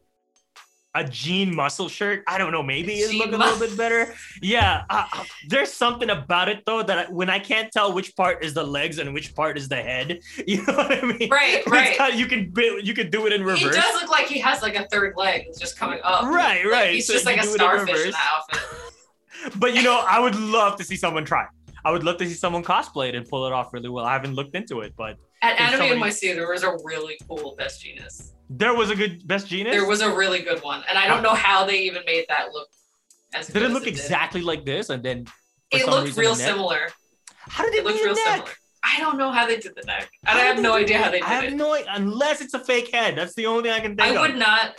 S1: a jean muscle shirt, I don't know, maybe it
S2: Jean
S1: look a little bit better. Yeah, uh, uh, there's something about it though that I, when I can't tell which part is the legs and which part is the head, you know what I mean?
S2: Right, right.
S1: you can you can do it in
S2: He
S1: reverse.
S2: does look like he has like a third leg that's just coming up.
S1: Right,
S2: Like,
S1: right.
S2: He's
S1: So
S2: just like a
S1: it in
S2: starfish in that outfit.
S1: But you know, I would love to see someone try. I would love to see someone cosplay it and pull it off really well. I haven't looked into it, but
S2: At Anime
S1: somebody-
S2: NYC, there was a really cool Best Jeanist.
S1: there was a good Best Jeanist.
S2: There was a really good one, and I don't uh, know how they even made that look. As
S1: Did it look exactly like this? And then for
S2: It looked
S1: reason
S2: real similar.
S1: How did it,
S2: It looked real
S1: neck?
S2: similar. I don't know how they did the neck. I have no idea how they
S1: I
S2: did
S1: have
S2: it.
S1: no idea, unless it's a fake head. That's the only thing I can think
S2: I
S1: of.
S2: I would not.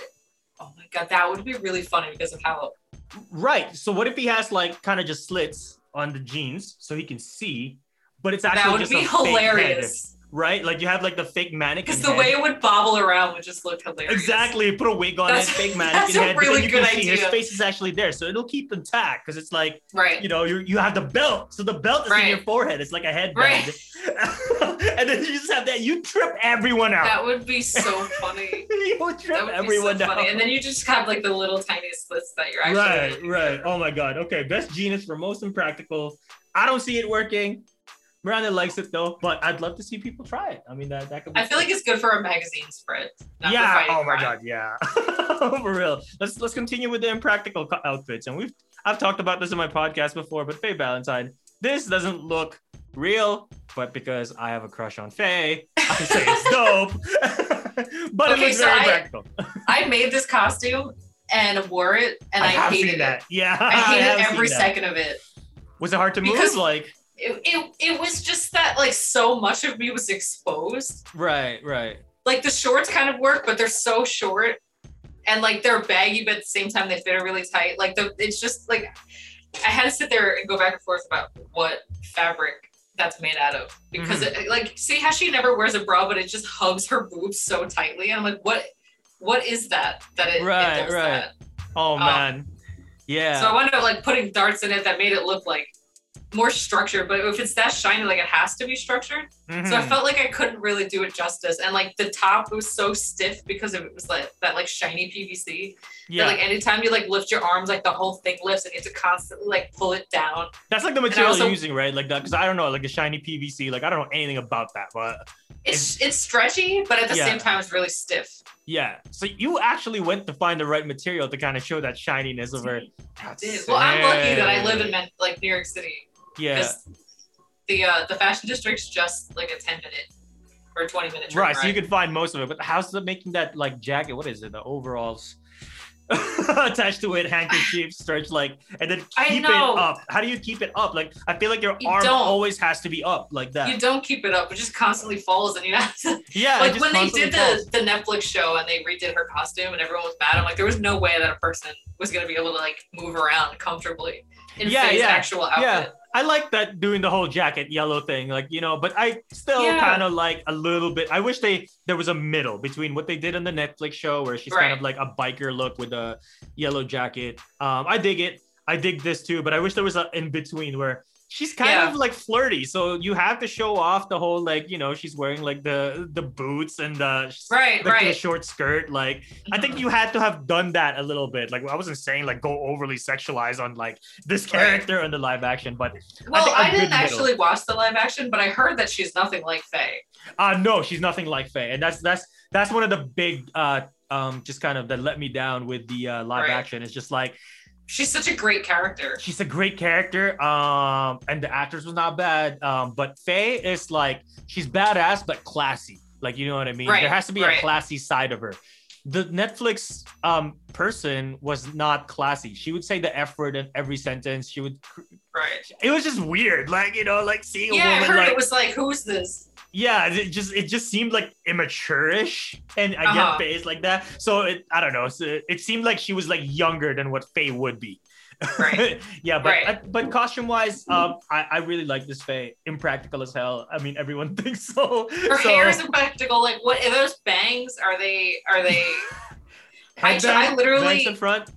S2: Oh my god, that would be really funny because of how.
S1: Right. So what if he has like kind of just slits on the jeans so he can see, but it's actually
S2: That would
S1: just
S2: be
S1: a fake head,
S2: hilarious.
S1: Right? Like you have like the fake mannequin.
S2: Because the
S1: head.
S2: way it would bobble around would just look hilarious.
S1: Exactly. Put a wig on
S2: That's-
S1: it, fake
S2: that's
S1: mannequin
S2: a
S1: head.
S2: really
S1: you can
S2: good
S1: see his face is actually there, so it'll keep intact because it's like
S2: Right.
S1: you know you you have the belt, so the belt is in your forehead. It's like a headband,
S2: Right.
S1: and then you just have that. You trip everyone out.
S2: That would be so funny.
S1: you would
S2: That
S1: trip
S2: would
S1: everyone
S2: be so
S1: down.
S2: funny. And then you just have like the little tiny slits that you're actually.
S1: right, right. Oh my god. Okay, Best Jeanist for most impractical. I don't see it working. Miranda likes it though, but I'd love to see people try it. I mean, that that could. Be
S2: I feel like it's good for a magazine spread.
S1: Yeah. Oh my
S2: crime.
S1: god. Yeah. for real. Let's let's continue with the impractical outfits, and we've I've talked about this in my podcast before, but Faye Valentine, this doesn't look real, but because I have a crush on Faye, I can say it's dope. but it
S2: Okay,
S1: looks
S2: so
S1: very
S2: I-
S1: impractical.
S2: I made this costume and wore it, and I,
S1: have
S2: hated it.
S1: that. Yeah.
S2: I hated
S1: have
S2: every second of it.
S1: Was it hard to
S2: Because-
S1: move? Like
S2: it. It it was just that like so much of me was exposed.
S1: right, right.
S2: Like the shorts kind of work, but they're so short, and like they're baggy, but at the same time they fit it really tight. Like the it's just like I had to sit there and go back and forth about what fabric that's made out of because
S1: Mm-hmm.
S2: it, like see how she never wears a bra, but it just hugs her boobs so tightly. And I'm like, what what is that that it, it does
S1: right.
S2: that?
S1: Oh man. Yeah.
S2: So I wound up like putting darts in it that made it look like more structured. But if it's that shiny, like it has to be structured. So I
S1: Mhm.
S2: felt like I couldn't really do it justice. And like the top was so stiff because it was like that like shiny PVC.
S1: Yeah.
S2: That like anytime you like lift your arms, like the whole thing lifts and you have to constantly like pull it down.
S1: That's like the material
S2: also-
S1: you're using, right? Like that, because I don't know, like a shiny PVC. Like I don't know anything about that, but
S2: It's it's stretchy, but at the
S1: Yeah.
S2: same time, it's really stiff.
S1: Yeah. So you actually went to find the right material to kind of show that shininess of her.
S2: Well, I'm lucky that I live in. Like New York City
S1: Yeah.
S2: the uh, the fashion district's just like a 10 minute or 20 minute
S1: Right, so you can find most of it, but how's the making that like jacket? What is it? The overalls attached to it, handkerchief, stretch like, and then keep it up. How do you keep it up? Like, I feel like your
S2: You
S1: arm
S2: don't.
S1: always has to be up like that.
S2: You don't keep it up; it just constantly falls, and you have to.
S1: yeah,
S2: like when they did
S1: falls.
S2: the the Netflix show and they redid her costume, and everyone was mad. I'm like, there was no way that a person was gonna be able to like move around comfortably in
S1: Yeah, yeah,
S2: actual outfit.
S1: yeah. I like that doing the whole jacket yellow thing, like you know, but I still
S2: Yeah.
S1: kind of like a little bit. I wish they there was a middle between what they did on the Netflix show, where she's kind of like a biker look with a yellow jacket. Um, I dig it. I dig this too, but I wish there was a in between where she's kind
S2: Yeah.
S1: of like flirty. So you have to show off the whole like you know she's wearing like the the boots and the
S2: Right,
S1: like the
S2: right.
S1: short skirt. Like I think you had to have done that a little bit. Like I wasn't saying like go overly sexualized on like this
S2: Right.
S1: character in the live action, but
S2: Well, I,
S1: good
S2: didn't
S1: middle.
S2: actually watch the live action, but I heard that she's nothing like Faye.
S1: uh no, she's nothing like Faye. And that's that's that's one of the big uh um just kind of that let me down with the uh live
S2: Right.
S1: action. It's just like
S2: She's such a great character.
S1: she's a great character. Um and the actress was not bad. Um but Faye is like she's badass but classy. Like you know what I mean?
S2: Right,
S1: There has to be a classy side of her. The Netflix um person was not classy. She would say the F word in every sentence. She would
S2: Right.
S1: it was just weird. Like, you know, like seeing a
S2: Yeah, I heard
S1: like
S2: it was like, who's this?
S1: Yeah, it just it just seemed like immature-ish, and I
S2: Uh-huh.
S1: get Faye's like that. So it, I don't know. So it seemed like she was like younger than what Faye would be.
S2: Right.
S1: yeah, but
S2: Right.
S1: uh, but costume-wise, um, I, I really like this Faye. Impractical as hell. I mean, everyone thinks so.
S2: Her
S1: so,
S2: hair is impractical. Like, what are those bangs? Are they? Are they? I, I literally.
S1: bangs in front.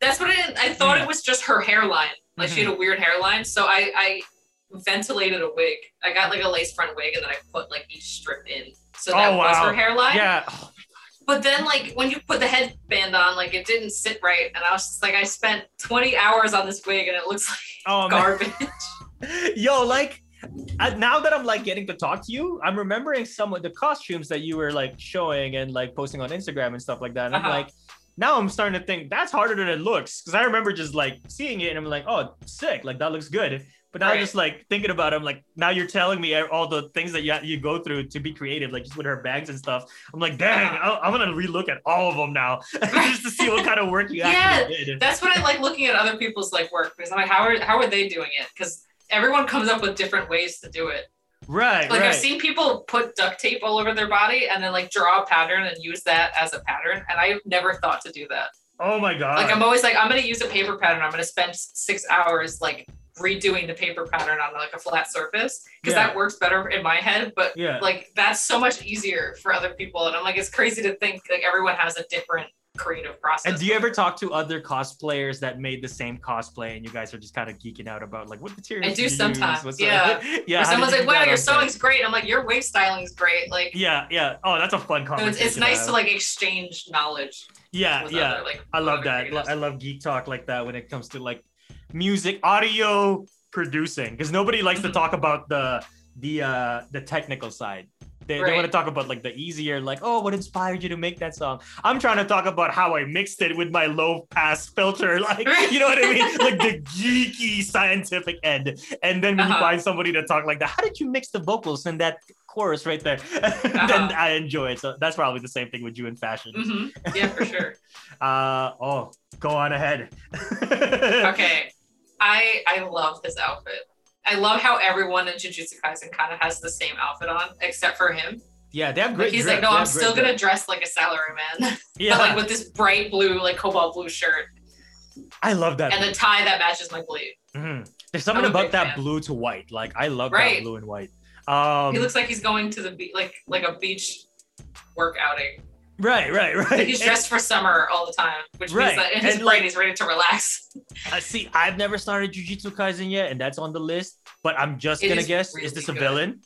S2: That's what I. I thought
S1: Yeah.
S2: it was just her hairline. Like she had a
S1: Mm-hmm.
S2: weird hairline. So I, I ventilated a wig. I got like a lace front wig, and then I put like each strip in. So that
S1: Oh,
S2: was her hairline.
S1: Yeah. Oh,
S2: But then, like when you put the headband on, like it didn't sit right, and I was just like, I spent 20 hours on this wig, and it looks like
S1: oh man.
S2: garbage.
S1: Yo, like now that I'm like getting to talk to you, I'm remembering some of the costumes that you were like showing and like posting on Instagram and stuff like that. And I'm
S2: Uh-huh.
S1: like, now I'm starting to think that's harder than it looks because I remember just like seeing it and I'm like, oh, sick, like that looks good. But now
S2: Right.
S1: just like thinking about it, I'm like, now you're telling me all the things that you you go through to be creative, like just with her bags and stuff. I'm like, dang. I- I'm gonna relook at all of them now just to see what kind of work you
S2: Yeah,
S1: actually did.
S2: That's what I like looking at other people's like work because I'm like, how are how are they doing it? Because everyone comes up with different ways to do it.
S1: Right,
S2: Like
S1: right.
S2: I've seen people put duct tape all over their body and then like draw a pattern and use that as a pattern, and I've never thought to do that.
S1: oh my god.
S2: Like I'm always like, I'm gonna use a paper pattern. I'm gonna spend six hours like redoing the paper pattern on like a flat surface because
S1: Yeah.
S2: that works better in my head. But
S1: yeah.
S2: like that's so much easier for other people, and I'm like, it's crazy to think like everyone has a different creative process.
S1: And do you ever talk to other cosplayers that made the same cosplay and you guys are just kind of geeking out about like what materials
S2: I do
S1: use?
S2: sometimes,
S1: What's
S2: yeah.
S1: yeah.
S2: Or someone's like, wow, your
S1: on set?"
S2: sewing's great. I'm like, your waist styling is great. Like,
S1: Yeah, yeah. Oh, that's a fun
S2: so it's,
S1: conversation.
S2: it's nice to like exchange knowledge.
S1: Yeah, yeah.
S2: Other, like,
S1: I love that.
S2: creatives.
S1: I love geek talk like that when it comes to like music, audio producing, because nobody likes to
S2: Mhm.
S1: talk about the the uh the technical side. They, they want to talk about like the easier, like, oh, what inspired you to make that song? I'm trying to talk about how I mixed it with my low pass filter, like, you know what I mean? like the geeky scientific end. And then when you
S2: Uh-huh.
S1: find somebody to talk like that, how did you mix the vocals in that chorus right there? then
S2: Uh-huh.
S1: I enjoy it. So that's probably the same thing with you in fashion.
S2: hmm Yeah, for sure.
S1: Uh oh, go on ahead.
S2: Okay, I I love his outfit. I love how everyone in Jujutsu Kaisen kind of has the same outfit on, except for him.
S1: Yeah, they have
S2: Like
S1: great.
S2: he's
S1: drip.
S2: like, no,
S1: They
S2: I'm still gonna
S1: drip.
S2: dress like a salaryman,
S1: Yeah,
S2: but like with this bright blue, like cobalt blue shirt
S1: I love that.
S2: and the tie that matches my bleed.
S1: Mhm. There's something about that
S2: fan.
S1: blue to white. Like I love
S2: Right.
S1: that blue and white. Um,
S2: he looks like he's going to the beach, like like a beach work outing.
S1: Right, right, right.
S2: He's dressed for summer all the time, which
S1: Right.
S2: means that in his
S1: And,
S2: brain
S1: like-
S2: he's ready to relax.
S1: Uh, see, I've never started Jujutsu Kaisen yet, and that's on the list. But I'm just
S2: It
S1: gonna
S2: is
S1: guess:
S2: really
S1: is this a
S2: good.
S1: villain?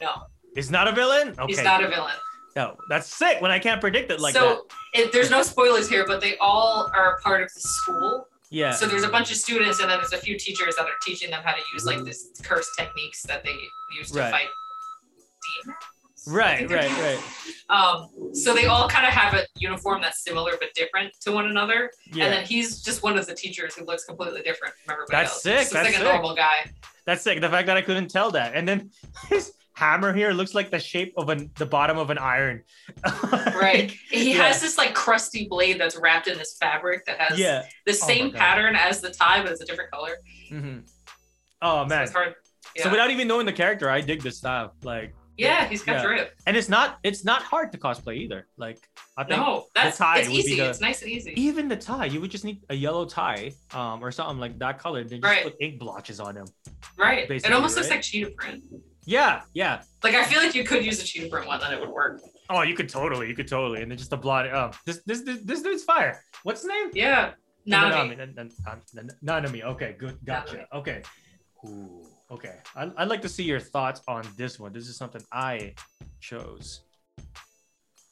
S2: No,
S1: It's not a villain? Okay.
S2: he's not a villain.
S1: No, that's sick when I can't predict it like that.
S2: so there's no spoilers here, but they all are part of the school.
S1: Yeah.
S2: So there's a bunch of students, and then there's a few teachers that are teaching them how to use like this curse techniques that they use to
S1: Right.
S2: fight Demons.
S1: Right, right, right.
S2: Um, so they all kind of have a uniform that's similar but different to one another.
S1: Yeah.
S2: And then he's just one of the teachers who looks completely different from everybody
S1: That's
S2: else.
S1: sick,
S2: Just
S1: that's
S2: like
S1: sick.
S2: a normal guy.
S1: That's sick. The fact that I couldn't tell that. And then his hammer here looks like the shape of an the bottom of an iron.
S2: Right. He
S1: Yeah.
S2: has this like crusty blade that's wrapped in this fabric that has
S1: yeah.
S2: the
S1: Oh
S2: same
S1: God.
S2: pattern as the tie, but it's a different color.
S1: Mm-hmm. Oh
S2: So
S1: man.
S2: it's hard. Yeah.
S1: So without even knowing the character, I dig this style. Like,
S2: yeah, he's got
S1: Yeah.
S2: drip.
S1: and it's not it's not hard to cosplay either. Like, I think
S2: No, that's
S1: tie
S2: it's easy.
S1: the-
S2: It's nice and easy.
S1: even the tie, you would just need a yellow tie, um, or something like that color. Then just
S2: Right.
S1: put ink blotches on them.
S2: Right. It almost looks like cheetah print.
S1: Yeah, yeah.
S2: Like I feel like you could use a cheetah print one, then it would work.
S1: Oh, you could totally, you could totally, and then just a blot. Um, this this this, this dude's fire. What's his name?
S2: Yeah. Nanami.
S1: Nanami. Nan- nan- nan- Nanami. Okay, good. Gotcha. Okay. Ooh, okay. I, I'd like to see your thoughts on this one. This is something I chose.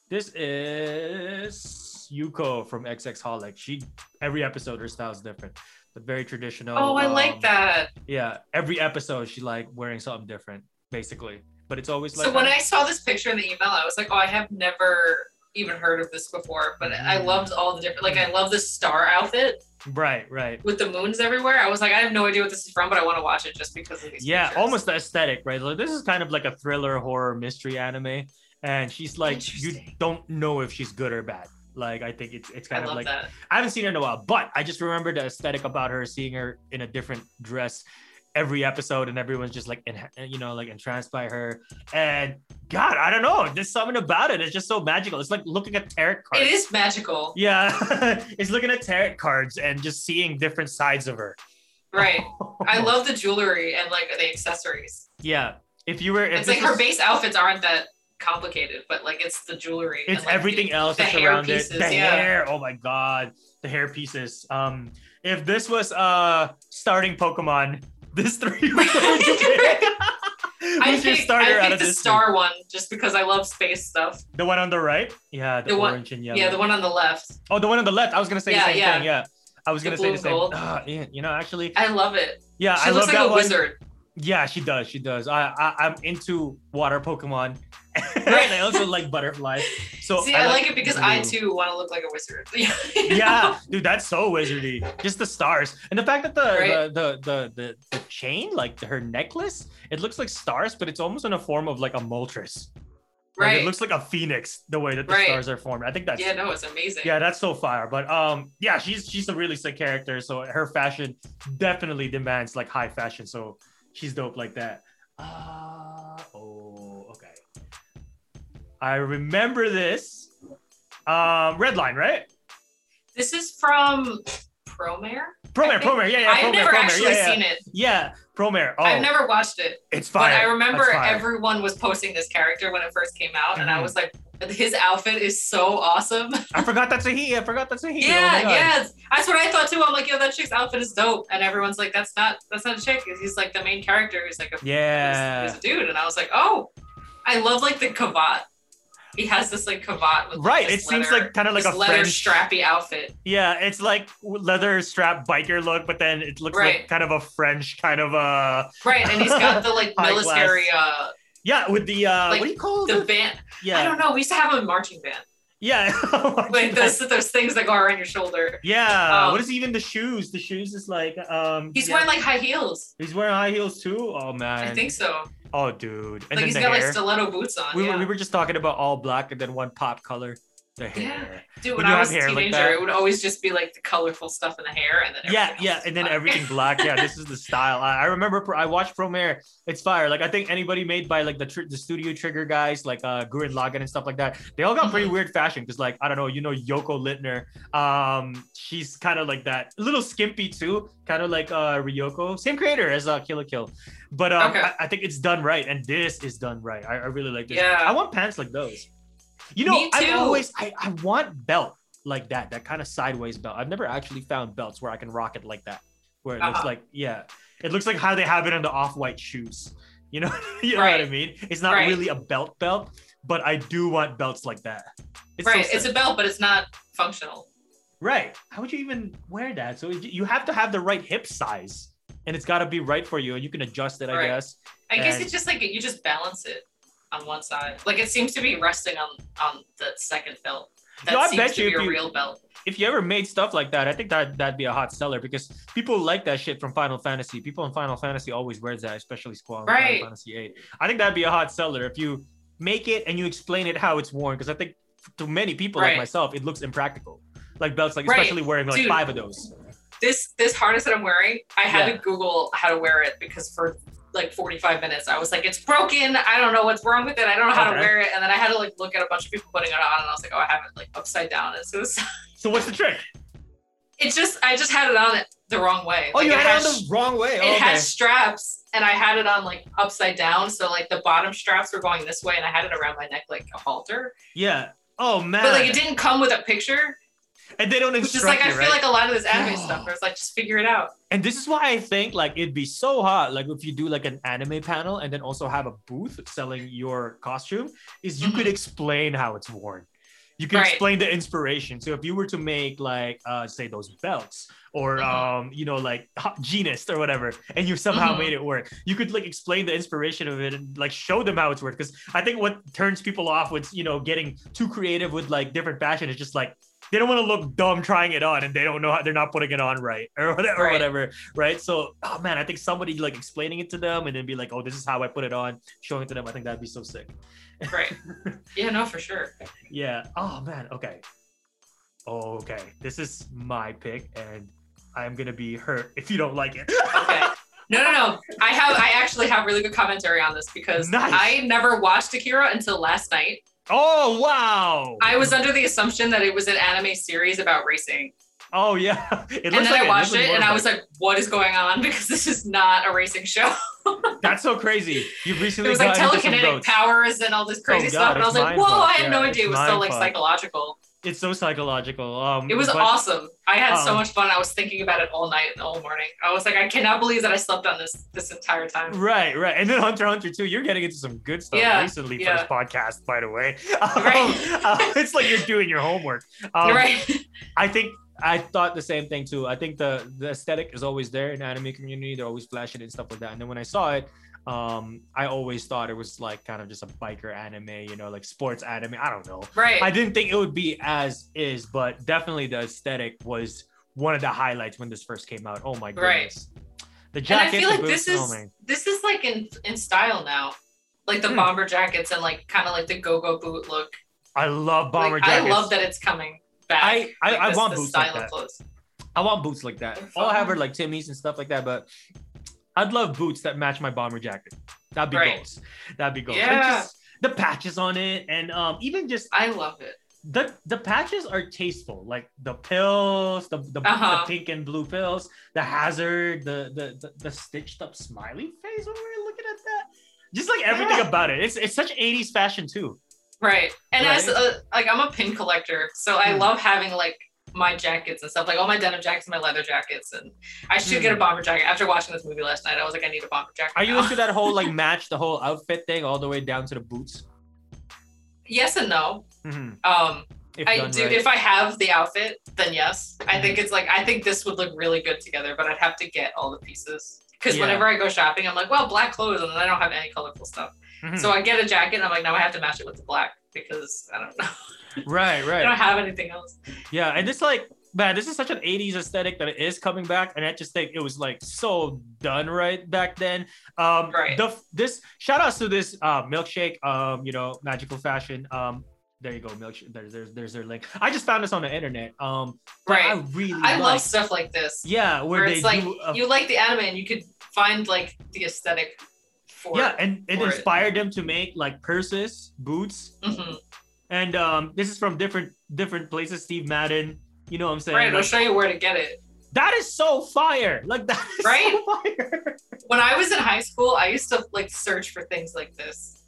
S1: This is Yuko from XX Holic. She every episode her style's different, but very traditional.
S2: Oh, I
S1: um,
S2: like that.
S1: Yeah, every episode she like wearing something different, basically. But it's always like
S2: so when I saw this picture in the email, I was like, oh, I have never even heard of this before. But I
S1: Mm.
S2: loved all the different like I love the star outfit
S1: right, right.
S2: with the moons everywhere. I was like, I have no idea what this is from, but I want to watch it just because of these
S1: Yeah,
S2: pictures.
S1: almost the aesthetic, right? Like, this is kind of like a thriller, horror, mystery anime, and she's like, you don't know if she's good or bad. Like, I think it's it's
S2: I
S1: kind of like
S2: that.
S1: I haven't seen her in a while, but I just remember the aesthetic about her, seeing her in a different dress every episode, and everyone's just like, you know, like entranced by her. And God, I don't know, there's something about it. It's just so magical. It's like looking at tarot cards.
S2: It is magical.
S1: Yeah, it's looking at tarot cards and just seeing different sides of her.
S2: Right. I love the jewelry and like the accessories.
S1: Yeah, if you were, if
S2: It's like her
S1: was-
S2: base outfits aren't that complicated, but like it's the jewelry.
S1: it's
S2: and, like,
S1: everything
S2: the-
S1: else
S2: the
S1: that's
S2: hair
S1: around
S2: pieces,
S1: it. The
S2: yeah.
S1: hair, oh my god, the hair pieces. Um, if this was uh starting Pokemon, this three would you pick?
S2: I
S1: Who's your starter
S2: I
S1: out of
S2: the
S1: this?
S2: star one just because I love space stuff.
S1: The one on the right? Yeah, the,
S2: The one-
S1: orange and yellow.
S2: Yeah, the one on the left.
S1: Oh, the one on the left. I was gonna say
S2: Yeah,
S1: the same
S2: yeah.
S1: thing. Yeah, I was
S2: The
S1: gonna say the same. Ah, yeah, you know, actually,
S2: I love it.
S1: yeah,
S2: She
S1: I
S2: looks
S1: love
S2: like
S1: that
S2: a
S1: one.
S2: wizard.
S1: Yeah, she does. She does. I, I I'm into water Pokemon.
S2: Right.
S1: I also like butterflies. So
S2: See, I, like it because I too want to look like a wizard.
S1: yeah, dude, that's so wizardy. Just the stars, and the fact that the
S2: Right.
S1: the, the the the the chain, like her necklace, it looks like stars, but it's almost in a form of like a Moltres. Like,
S2: Right.
S1: it looks like a phoenix the way that the
S2: Right.
S1: stars are formed. I think that's
S2: yeah, no, it's amazing.
S1: yeah, that's so fire. But um, yeah, she's she's a really sick character. So her fashion definitely demands like high fashion. So she's dope like that. Uh, oh. I remember this. Um, Redline, right?
S2: This is from Promare.
S1: Promare, Promare, yeah, yeah,
S2: I've
S1: Promare,
S2: never
S1: Promare,
S2: actually
S1: yeah, yeah.
S2: seen it.
S1: Yeah, Promare. Oh,
S2: I've never watched it.
S1: it's
S2: fine.
S1: But.
S2: I remember everyone was posting this character when it first came out, and I
S1: Mhm.
S2: was like, his outfit is so awesome.
S1: I forgot that's a he. I forgot that's a he. Oh
S2: yeah, yeah. That's what I thought too. I'm like, yo, that chick's outfit is dope. And everyone's like, that's not that's not a chick. He's like the main character. He's like a,
S1: Yeah.
S2: he's, he's a dude. And I was like, oh, I love like the cravat. He has this like cravat with
S1: Right, it seems
S2: leather-
S1: like kind of like a
S2: leather
S1: French.
S2: strappy outfit.
S1: Yeah, it's like leather strap biker look, but then it looks like kind of a French kind of uh
S2: Right. And he's got the like military uh
S1: yeah with the uh
S2: Like,
S1: what do you call
S2: the
S1: it?
S2: band.
S1: Yeah,
S2: I don't know. We used to have a marching band.
S1: yeah,
S2: Like those those things that go around your shoulder.
S1: yeah.
S2: um,
S1: what is even the shoes? The shoes is like um.
S2: He's
S1: yeah.
S2: wearing like high heels.
S1: He's wearing high heels too. Oh man.
S2: I think so.
S1: Oh dude, and
S2: like
S1: then
S2: he's
S1: the
S2: got
S1: hair.
S2: like stiletto boots on.
S1: we,
S2: yeah.
S1: were, we were just talking about all black and then one pop color. The hair.
S2: Dude,
S1: When
S2: when I was a
S1: hair like
S2: teenager, it would always just be like the colorful stuff in the hair, and then
S1: Yeah, yeah, and then
S2: black.
S1: everything black. Yeah, this is the style. I, I remember. I watched Promare. It's fire. Like I think anybody made by like the tr- the studio trigger guys, like uh Gurren Lagann and stuff like that. They all got pretty
S2: Mhm.
S1: weird fashion because like I don't know, you know Yoko Littner. Um, she's kind of like that, a little skimpy too, kind of like uh Ryuko. Same creator as uh Kill Kill, but um,
S2: Okay.
S1: I, I think it's done right, and this is done right. I, I really like this.
S2: Yeah.
S1: I want pants like those. You know, I've always I, I want belt like that, that kind of sideways belt. I've never actually found belts where I can rock it like that, where it looks
S2: Uh-huh.
S1: like yeah, it looks like how they have it on the off-white shoes. You know, you know what I mean? It's not
S2: Right.
S1: really a belt belt, but I do want belts like that. It's
S2: right.
S1: sick.
S2: it's a belt, but it's not functional.
S1: right. How would you even wear that? So you have to have the right hip size, and it's got to be right for you, and you can adjust it, I
S2: Right.
S1: guess.
S2: I guess
S1: And-
S2: it's just like you just balance it. On one side. Like it seems to be resting on on the second belt. That
S1: Yo, I
S2: seems
S1: bet
S2: to
S1: you
S2: be
S1: if
S2: a
S1: you-
S2: real belt.
S1: if you ever made stuff like that, I think that that'd be a hot seller because people like that shit from Final Fantasy. People in Final Fantasy always wears that, especially Squall
S2: Right.
S1: Final Fantasy 8. I think that'd be a hot seller if you make it and you explain it how it's worn. Because I think to many people like myself, it looks impractical. Like belts, like
S2: Right.
S1: especially wearing like
S2: Dude.
S1: five of those.
S2: This this harness that I'm wearing, I had
S1: Yeah.
S2: to Google how to wear it because for like 45 minutes I was like, it's broken. I don't know what's wrong with it. I don't know how
S1: Okay.
S2: to wear it. And then I had to like look at a bunch of people putting it on, and I was like, oh, I have it like upside down. And so
S1: So what's the trick?
S2: it's just I just had it on it the wrong way.
S1: Oh,
S2: Like,
S1: you
S2: it
S1: had it on the wrong way.
S2: it
S1: Oh, okay.
S2: had straps and I had it on like upside down. So like the bottom straps were going this way and I had it around my neck like a halter.
S1: yeah. Oh man.
S2: But like it didn't come with a picture.
S1: And they don't instruct
S2: is like I
S1: you,
S2: feel like a lot of this anime stuff where it's like just figure it out.
S1: And this is why I think like it'd be so hot, like if you do like an anime panel and then also have a booth selling your costume, is you could explain how it's worn. You can
S2: Mm-hmm. Right.
S1: explain the inspiration. So if you were to make like uh say those belts or
S2: Mhm.
S1: um you know like hot Jeanist or whatever, and you somehow
S2: Mhm.
S1: made it work, you could like explain the inspiration of it and like show them how it's worked. Because I think what turns people off with you know getting too creative with like different fashion is just like they don't want to look dumb trying it on and they don't know how they're not putting it on right or whatever, or
S2: Right.
S1: whatever right so oh man i think somebody like explaining it to them and then be like oh this is how i put it on showing it to them i think that'd be so sick
S2: Right. yeah, no, for sure.
S1: yeah oh man okay okay this is my pick and i'm gonna be hurt if you don't like it
S2: Okay. No, no, no. I have I actually have really good commentary on this because
S1: Nice.
S2: I never watched Akira until last night.
S1: Oh wow
S2: I was under the assumption that it was an anime series about racing.
S1: Oh yeah it
S2: And then
S1: like
S2: I watched it and I was like, what is going on? Because this is not a racing show.
S1: that's so crazy you've
S2: It
S1: recently
S2: was like
S1: gotten into some
S2: telekinetic powers and all this crazy
S1: Oh,
S2: stuff.
S1: God,
S2: And I was like, whoa,
S1: mind
S2: I had
S1: fuck.
S2: no idea it was so
S1: mind
S2: like psychological.
S1: it's so psychological um
S2: It was
S1: but-
S2: awesome. I had so
S1: um,
S2: much fun. I was thinking about it all night and all morning. I was like, I cannot believe that I slept on this this entire time.
S1: Right, right. And then Hunter Hunter too. You're getting into some good stuff
S2: Yeah,
S1: recently for
S2: yeah.
S1: this podcast, by the way. Um,
S2: Right.
S1: uh, it's like you're doing your homework. Um,
S2: right.
S1: I think I thought the same thing too. I think the the aesthetic is always there in the anime community. They're always flashing it and stuff like that. And then when I saw it, um, I always thought it was like kind of just a biker anime, you know, like sports anime. I don't know.
S2: Right.
S1: I didn't think it would be as is, but definitely the aesthetic was one of the highlights when this first came out. Oh my goodness. Right. The
S2: and
S1: jacket,
S2: I feel like this is
S1: oh
S2: this is like in in style now. Like the
S1: Hmm.
S2: bomber jackets and like kind of like the go-go boot look.
S1: I love bomber
S2: like,
S1: jackets.
S2: I love that it's coming back.
S1: I- I-
S2: like
S1: I want boots like that.
S2: clothes.
S1: I want boots like that. I'll have her like Timmy's and stuff like that, but I'd love boots that match my bomber jacket. That'd be
S2: Right.
S1: goals. That'd be goals. Like,
S2: Yeah.
S1: just the patches on it, and um, even just
S2: I love it.
S1: the the patches are tasteful. Like the pills, the the,
S2: Uh-huh.
S1: the pink and blue pills, the hazard, the the the, the stitched up smiley face when we were looking at that. Just like everything
S2: Yeah.
S1: about it. It's it's such 80s fashion too.
S2: Right. And as a, like I'm a pin collector, so I
S1: Hmm.
S2: love having like my jackets and stuff, like all my denim jackets, and my leather jackets, and I should get a
S1: Hmm.
S2: bomber jacket. After watching this movie last night, I was like, I need a bomber jacket.
S1: Are you
S2: now.
S1: into that whole like match the whole outfit thing all the way down to the boots?
S2: yes and no.
S1: Mhm.
S2: Um,
S1: If
S2: I do.
S1: right.
S2: If I have the outfit, then yes. I
S1: Mm-hmm.
S2: think it's like I think this would look really good together, but I'd have to get all the pieces because
S1: Yeah.
S2: whenever I go shopping, I'm like, well, black clothes, and then I don't have any colorful stuff.
S1: Mhm.
S2: So I get a jacket, and I'm like, no, I have to match it with the black because I don't know.
S1: right, right.
S2: I don't have anything else.
S1: Yeah, and it's like, man, this is such an 80s aesthetic that it is coming back. And I just think it was like so done right back then. Um
S2: Right.
S1: the this shout outs to this uh milkshake, um, you know, magical fashion. Um, there you go, milkshake. There, there's there's their link. I just found this on the internet. Um that I really
S2: I
S1: like.
S2: love stuff like this.
S1: yeah, where,
S2: where
S1: they
S2: it's like
S1: do
S2: you like the anime and you could find like the aesthetic for
S1: yeah, and it
S2: for it.
S1: inspired them to make like purses, boots,
S2: Mhm.
S1: and um, this is from different different places. Steve Madden, you know what I'm saying?
S2: right. I'll show you where to get it.
S1: that is so fire! Like that
S2: Right?
S1: so fire.
S2: When I was in high school, I used to like search for things like this.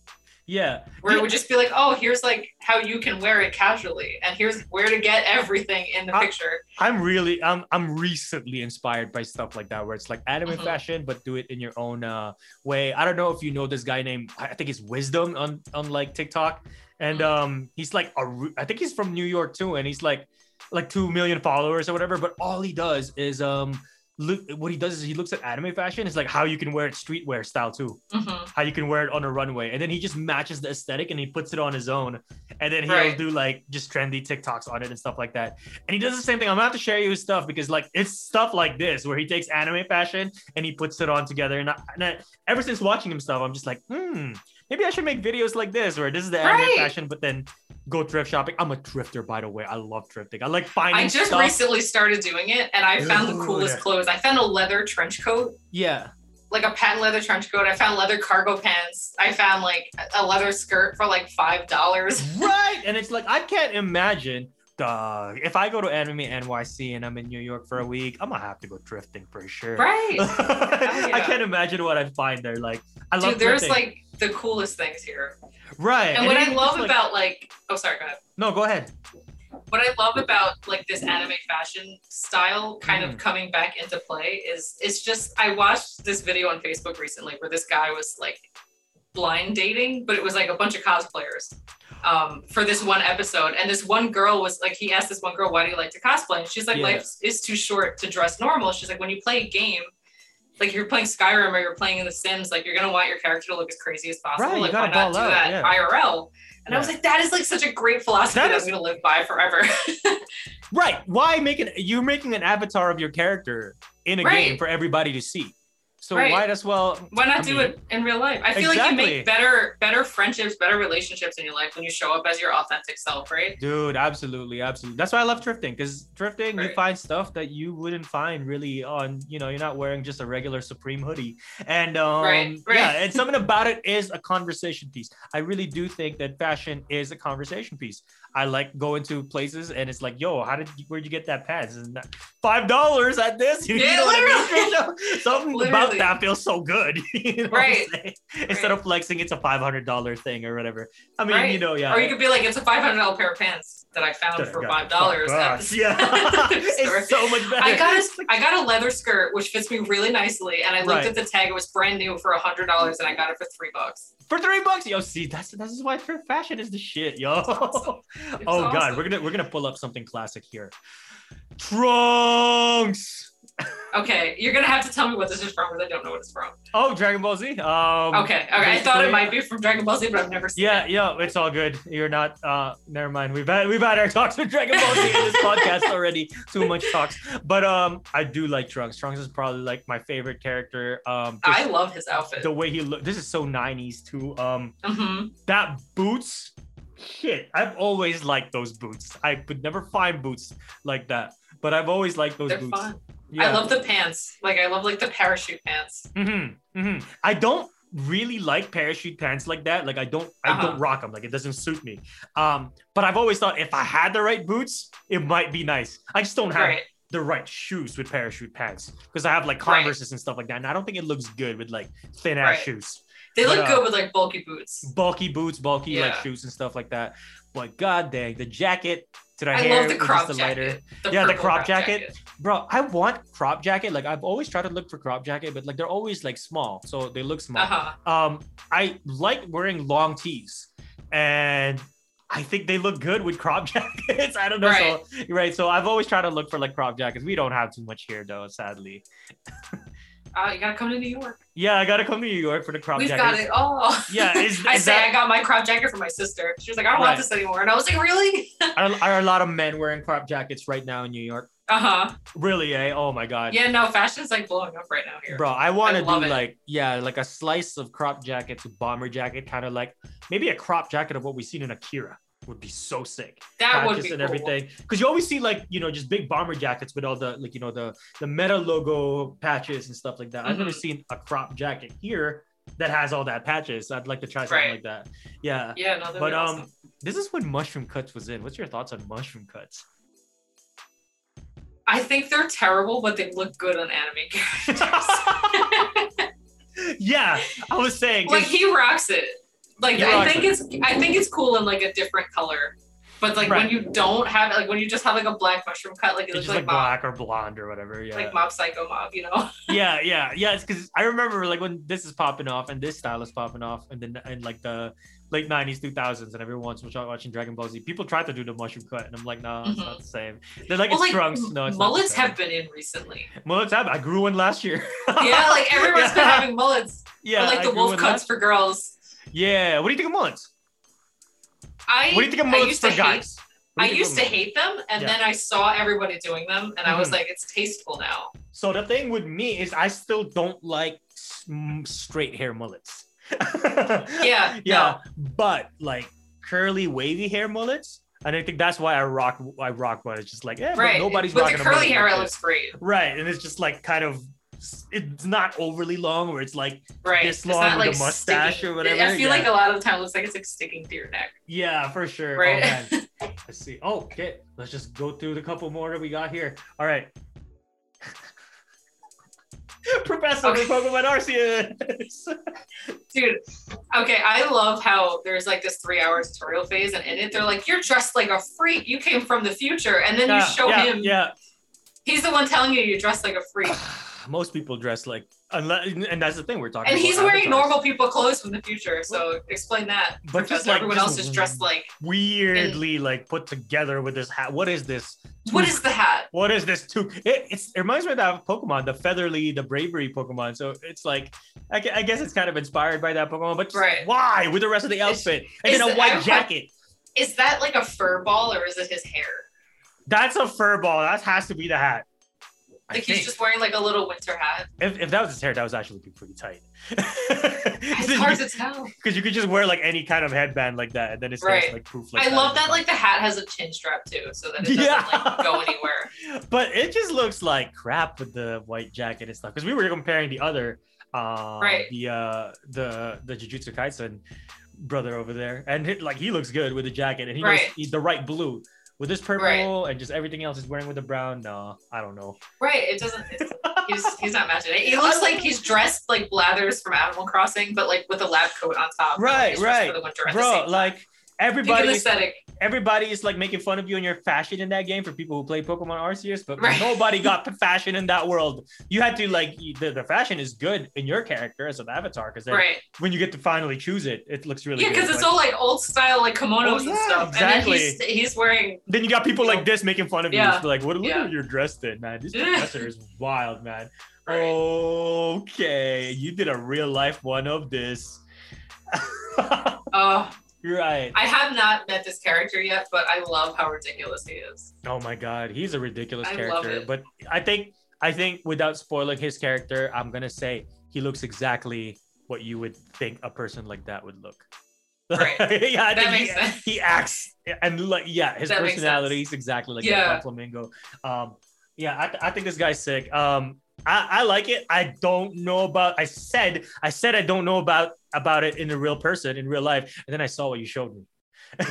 S1: Yeah.
S2: where it would just be like, oh, here's like how you can wear it casually, and here's where to get everything in the
S1: I-
S2: picture.
S1: I'm really I'm I'm recently inspired by stuff like that where it's like anime
S2: Mhm.
S1: fashion but do it in your own uh way. I don't know if you know this guy named I think it's Wisdom on on like TikTok and
S2: Mhm.
S1: um he's like a I think he's from New York too and he's like like 2 million followers or whatever but all he does is um look what he does is he looks at anime fashion. It's like how you can wear it streetwear style too.
S2: Mhm.
S1: How you can wear it on a runway, and then he just matches the aesthetic and he puts it on his own, and then he'll
S2: Right.
S1: do like just trendy TikToks on it and stuff like that. And he does the same thing. I'm gonna have to share you his stuff because like it's stuff like this where he takes anime fashion and he puts it on together. And, I, and I, ever since watching him stuff, I'm just like, hmm, maybe I should make videos like this where this is the anime
S2: Right.
S1: fashion, but then go thrift shopping. I'm a thrifter, by the way. I love thrifting. I like finding
S2: I just
S1: stuff.
S2: recently started doing it, and I found the
S1: Dude.
S2: coolest clothes. I found a leather trench coat,
S1: yeah.
S2: like a patent leather trench coat. I found leather cargo pants. I found like a leather skirt for like five dollars.
S1: right and it's like i can't imagine dog if i go to anime nyc and i'm in new york for a week i'm gonna have to go drifting for sure
S2: Right.
S1: i
S2: yeah.
S1: can't imagine what i'd find there like i love
S2: Dude, there's like the coolest things here.
S1: right
S2: And what I love
S1: like-
S2: about like oh sorry, go ahead.
S1: no go ahead
S2: What I love about like this anime fashion style kind
S1: Mm.
S2: of coming back into play is it's just I watched this video on Facebook recently where this guy was like blind dating, but it was like a bunch of cosplayers um, for this one episode. And this one girl was like, he asked this one girl, why do you like to cosplay? And she's like,
S1: Yeah.
S2: life is too short to dress normal. She's like, when you play a game, like you're playing Skyrim or you're playing in The Sims, like you're gonna want your character to look as crazy as possible.
S1: Right,
S2: like why not do
S1: out,
S2: that
S1: yeah.
S2: IRL? And I was like, that is like such a great philosophy
S1: That
S2: that,
S1: is-
S2: I'm gonna live by forever.
S1: right why make it you're making an avatar of your character in a
S2: Right.
S1: game for everybody to see so
S2: Right.
S1: might as well
S2: Why not
S1: I
S2: do
S1: mean-
S2: it in real life? I feel like you make better better friendships, better relationships in your life when you show up as your authentic self, right?
S1: Dude, absolutely, absolutely. That's why I love drifting because thrifting, you find stuff that you wouldn't find really on, you know, you're not wearing just a regular Supreme hoodie. And um,
S2: Right, right.
S1: yeah, and something about it is a conversation piece. I really do think that fashion is a conversation piece. I like going to places and it's like, yo, how did you, where'd you get that pants? Isn't that five dollars at this? You
S2: Yeah,
S1: know I mean,
S2: literally.
S1: Something about that feels so good. you know
S2: Right.
S1: Instead of flexing, it's a five hundred dollar thing or whatever. I mean,
S2: Right.
S1: you know, yeah.
S2: Or you could be like, it's a five hundred dollar pair of pants that I found for five dollars.
S1: Yeah, it's so much better.
S2: I got a I got a leather skirt which fits me really nicely, and I looked
S1: Right.
S2: at the tag. It was brand new for a hundred dollars, and I got it for three bucks.
S1: for three bucks. Yo, see, that's this is why thrift fashion is the shit, yo.
S2: awesome.
S1: Oh god, we're gonna we're gonna pull up something classic here. Trunks.
S2: Okay, you're gonna have to tell me what this is from because I don't know what it's from.
S1: Oh, Dragon Ball Z. Um,
S2: Okay, okay. I thought it might be from Dragon Ball Z, but I've never seen
S1: Yeah,
S2: it.
S1: yeah, yeah, it's all good. You're not. Uh, never mind. We've had we've had our talks with Dragon Ball Z in this podcast already. Too much talks, but um, I do like Trunks. Trunks is probably like my favorite character. Um,
S2: I love his outfit.
S1: the way he look. This is so '90s too. Um,
S2: hmm
S1: that boots shit i've always liked those boots i could never find boots like that but i've always liked those
S2: They're
S1: boots
S2: fun. I love the pants. Like I love like the parachute pants.
S1: hmm hmm i don't really like parachute pants like that like i don't i
S2: Uh-huh.
S1: don't rock them like it doesn't suit me um but i've always thought if i had the right boots it might be nice i just don't have
S2: Right.
S1: the right shoes with parachute pants because i have like
S2: Right.
S1: converses and stuff like that and i don't think it looks good with like thin ass
S2: Right.
S1: shoes
S2: They
S1: But,
S2: look
S1: uh,
S2: good with like bulky boots.
S1: bulky boots, bulky like shoes and stuff like that. But god dang, the jacket to
S2: I
S1: hair
S2: love the crop
S1: the lighter.
S2: jacket. The
S1: Yeah, the
S2: purple
S1: crop jacket. Bro, I want crop jacket. Like I've always tried to look for crop jacket, but like they're always like small, so they look small.
S2: Uh huh.
S1: Um, I like wearing long tees, and I think they look good with crop jackets. I don't know.
S2: Right.
S1: So right. So I've always tried to look for like crop jackets. We don't have too much here though, sadly.
S2: Uh, you gotta come to New York.
S1: Yeah, I gotta come to New York for the crop jacket.
S2: We've
S1: jackets.
S2: got it all.
S1: Yeah, is-
S2: I
S1: is
S2: say
S1: that-
S2: I got my crop jacket for my sister. She was like, I don't
S1: Right.
S2: want this anymore, and I was like, really?
S1: Are, are a lot of men wearing crop jackets right now in New York?
S2: Uh huh.
S1: Really, eh? Oh my god.
S2: Yeah, no, fashion's like blowing up right now here.
S1: Bro, I want to do
S2: it.
S1: like yeah, like a slice of crop jacket to bomber jacket, kind of like maybe a crop jacket of what we've seen in Akira would be so sick.
S2: that would be
S1: and
S2: cool.
S1: everything, because you always see like you know just big bomber jackets with all the like you know the the meta logo patches and stuff like that. I've never
S2: Mhm.
S1: seen a crop jacket here that has all that patches. I'd like to try something
S2: Right.
S1: like that. Yeah,
S2: Yeah, no,
S1: but
S2: be
S1: um, this is when mushroom cuts was in. What's your thoughts on mushroom cuts?
S2: I think they're terrible, but they look good on anime characters.
S1: yeah, I was saying
S2: like he rocks it. Like
S1: He
S2: I think it's I think it's cool in like a different color. But like
S1: Right.
S2: when you don't have like when you just have like a black mushroom cut, like it
S1: It's
S2: looks like,
S1: like black or blonde or whatever. Yeah.
S2: like mob psycho mob, you know?
S1: yeah, yeah, yeah. It's because I remember like when this is popping off and this style is popping off, and then in like the late '90s, 2000s, and everyone's watching watching Dragon Ball Z. People try to do the mushroom cut, and I'm like, no, it's not the same. They're like,
S2: Mm-hmm. well,
S1: it's
S2: like
S1: trunks. No, it's
S2: mullets
S1: not the same.
S2: have been in recently.
S1: mullets have. I grew one last year.
S2: yeah, like everyone's been having mullets.
S1: Yeah,
S2: or like
S1: I
S2: the wolf cuts
S1: last-
S2: for girls.
S1: Yeah. What do you think of mullets?
S2: I
S1: What do you think of
S2: I
S1: mullets
S2: used
S1: for
S2: to
S1: guys?
S2: I
S1: do you think
S2: used to hate them, and
S1: Yeah.
S2: then I saw everybody doing them, and I was
S1: Mhm.
S2: like, it's tasteful now.
S1: So the thing with me is I still don't like straight hair mullets.
S2: Yeah,
S1: yeah, but like curly wavy hair mullets, and I think that's why I rock I rock one. It's just like yeah,
S2: Right.
S1: but nobody's
S2: With
S1: rocking
S2: the curly hair, it looks great.
S1: right, and it's just like kind of it's not overly long where it's like
S2: Right.
S1: This long with
S2: like
S1: the mustache
S2: sticking.
S1: or whatever,
S2: I feel like a lot of the time it looks like it's like sticking to your neck.
S1: yeah for sure.
S2: Oh, right.
S1: Oh. Let's see. Oh, okay. Let's just go through the couple more that we got here. All right. Professor
S2: Okay.
S1: Pokemon Arceus.
S2: Dude, okay, I love how there's like this three hour tutorial phase, and in it, they're like, You're dressed like a freak. You came from the future. And then you show
S1: yeah,
S2: him,
S1: Yeah.
S2: he's the one telling you you're dressed like a freak.
S1: Most people dress like, unless, and that's the thing we're talking
S2: And he's wearing
S1: avatars.
S2: normal people clothes from the future. So explain that.
S1: But just like-
S2: everyone
S1: just
S2: else is dressed like,
S1: weirdly like put together with this hat. What is this?
S2: What
S1: Tooth-
S2: is the hat?
S1: What is this too? It, it's, it reminds me of that Pokemon, the Featherly, the Braviary Pokemon. So it's like, I, I guess it's kind of inspired by that Pokemon, but
S2: Right.
S1: why with the rest of the outfit and then a white
S2: I-
S1: jacket?
S2: Is that like a fur ball or is it his hair?
S1: That's a fur ball. That has to be the hat. I
S2: Like he's
S1: think.
S2: just wearing like a little winter hat.
S1: if, if that was his hair, that was actually pretty tight.
S2: It's hard to tell.
S1: because you could just wear like any kind of headband like that, and then it's
S2: Right.
S1: like proof. Like
S2: I love that like the hat has a chin strap too, so that it doesn't
S1: Yeah.
S2: like go anywhere.
S1: but it just looks like crap with the white jacket and stuff. Because we were comparing the other, uh,
S2: Right.
S1: the uh, the the Jujutsu Kaisen brother over there, and it, like he looks good with the jacket, and he knows
S2: Right.
S1: he's the right blue. With this purple
S2: Right.
S1: and just everything else he's wearing with the brown, no, I don't know.
S2: Right. It doesn't he's he's not matching it. He looks like he's dressed like Blathers from Animal Crossing, but like with a lab coat on top.
S1: Right,
S2: dressed
S1: right.
S2: For the winter
S1: Bro, like
S2: Think
S1: everybody,
S2: of aesthetic.
S1: Everybody is like making fun of you and your fashion in that game for people who play Pokemon Arceus, but
S2: Right.
S1: nobody got the fashion in that world. You had to like the, the fashion is good in your character as an avatar because
S2: Right.
S1: when you get to finally choose it, it looks really good.
S2: Yeah, because it's
S1: but
S2: all like old style like kimonos
S1: Oh,
S2: and stuff.
S1: exactly.
S2: And then he's he's wearing
S1: then you got people like this making fun of you.
S2: Yeah.
S1: Just like, what look
S2: Yeah.
S1: you're dressed in, man. This
S2: Yeah.
S1: professor is wild, man.
S2: Right.
S1: Okay, you did a real life one of this.
S2: oh
S1: right.
S2: I have not met this character yet, but I love how ridiculous he is.
S1: Oh my god, he's a ridiculous
S2: I love
S1: character.
S2: it.
S1: But I think I think without spoiling his character, I'm gonna say he looks exactly what you would think a person like that would look.
S2: Right.
S1: yeah, I
S2: That makes
S1: he,
S2: sense.
S1: he acts and like yeah, his
S2: That
S1: personality is exactly like
S2: Yeah.
S1: that flamingo. Um, yeah, I, th- I think this guy's sick. Um, I, I like it. I don't know about. I said I said I don't know about about it in the real person in real life, and then I saw what you showed me.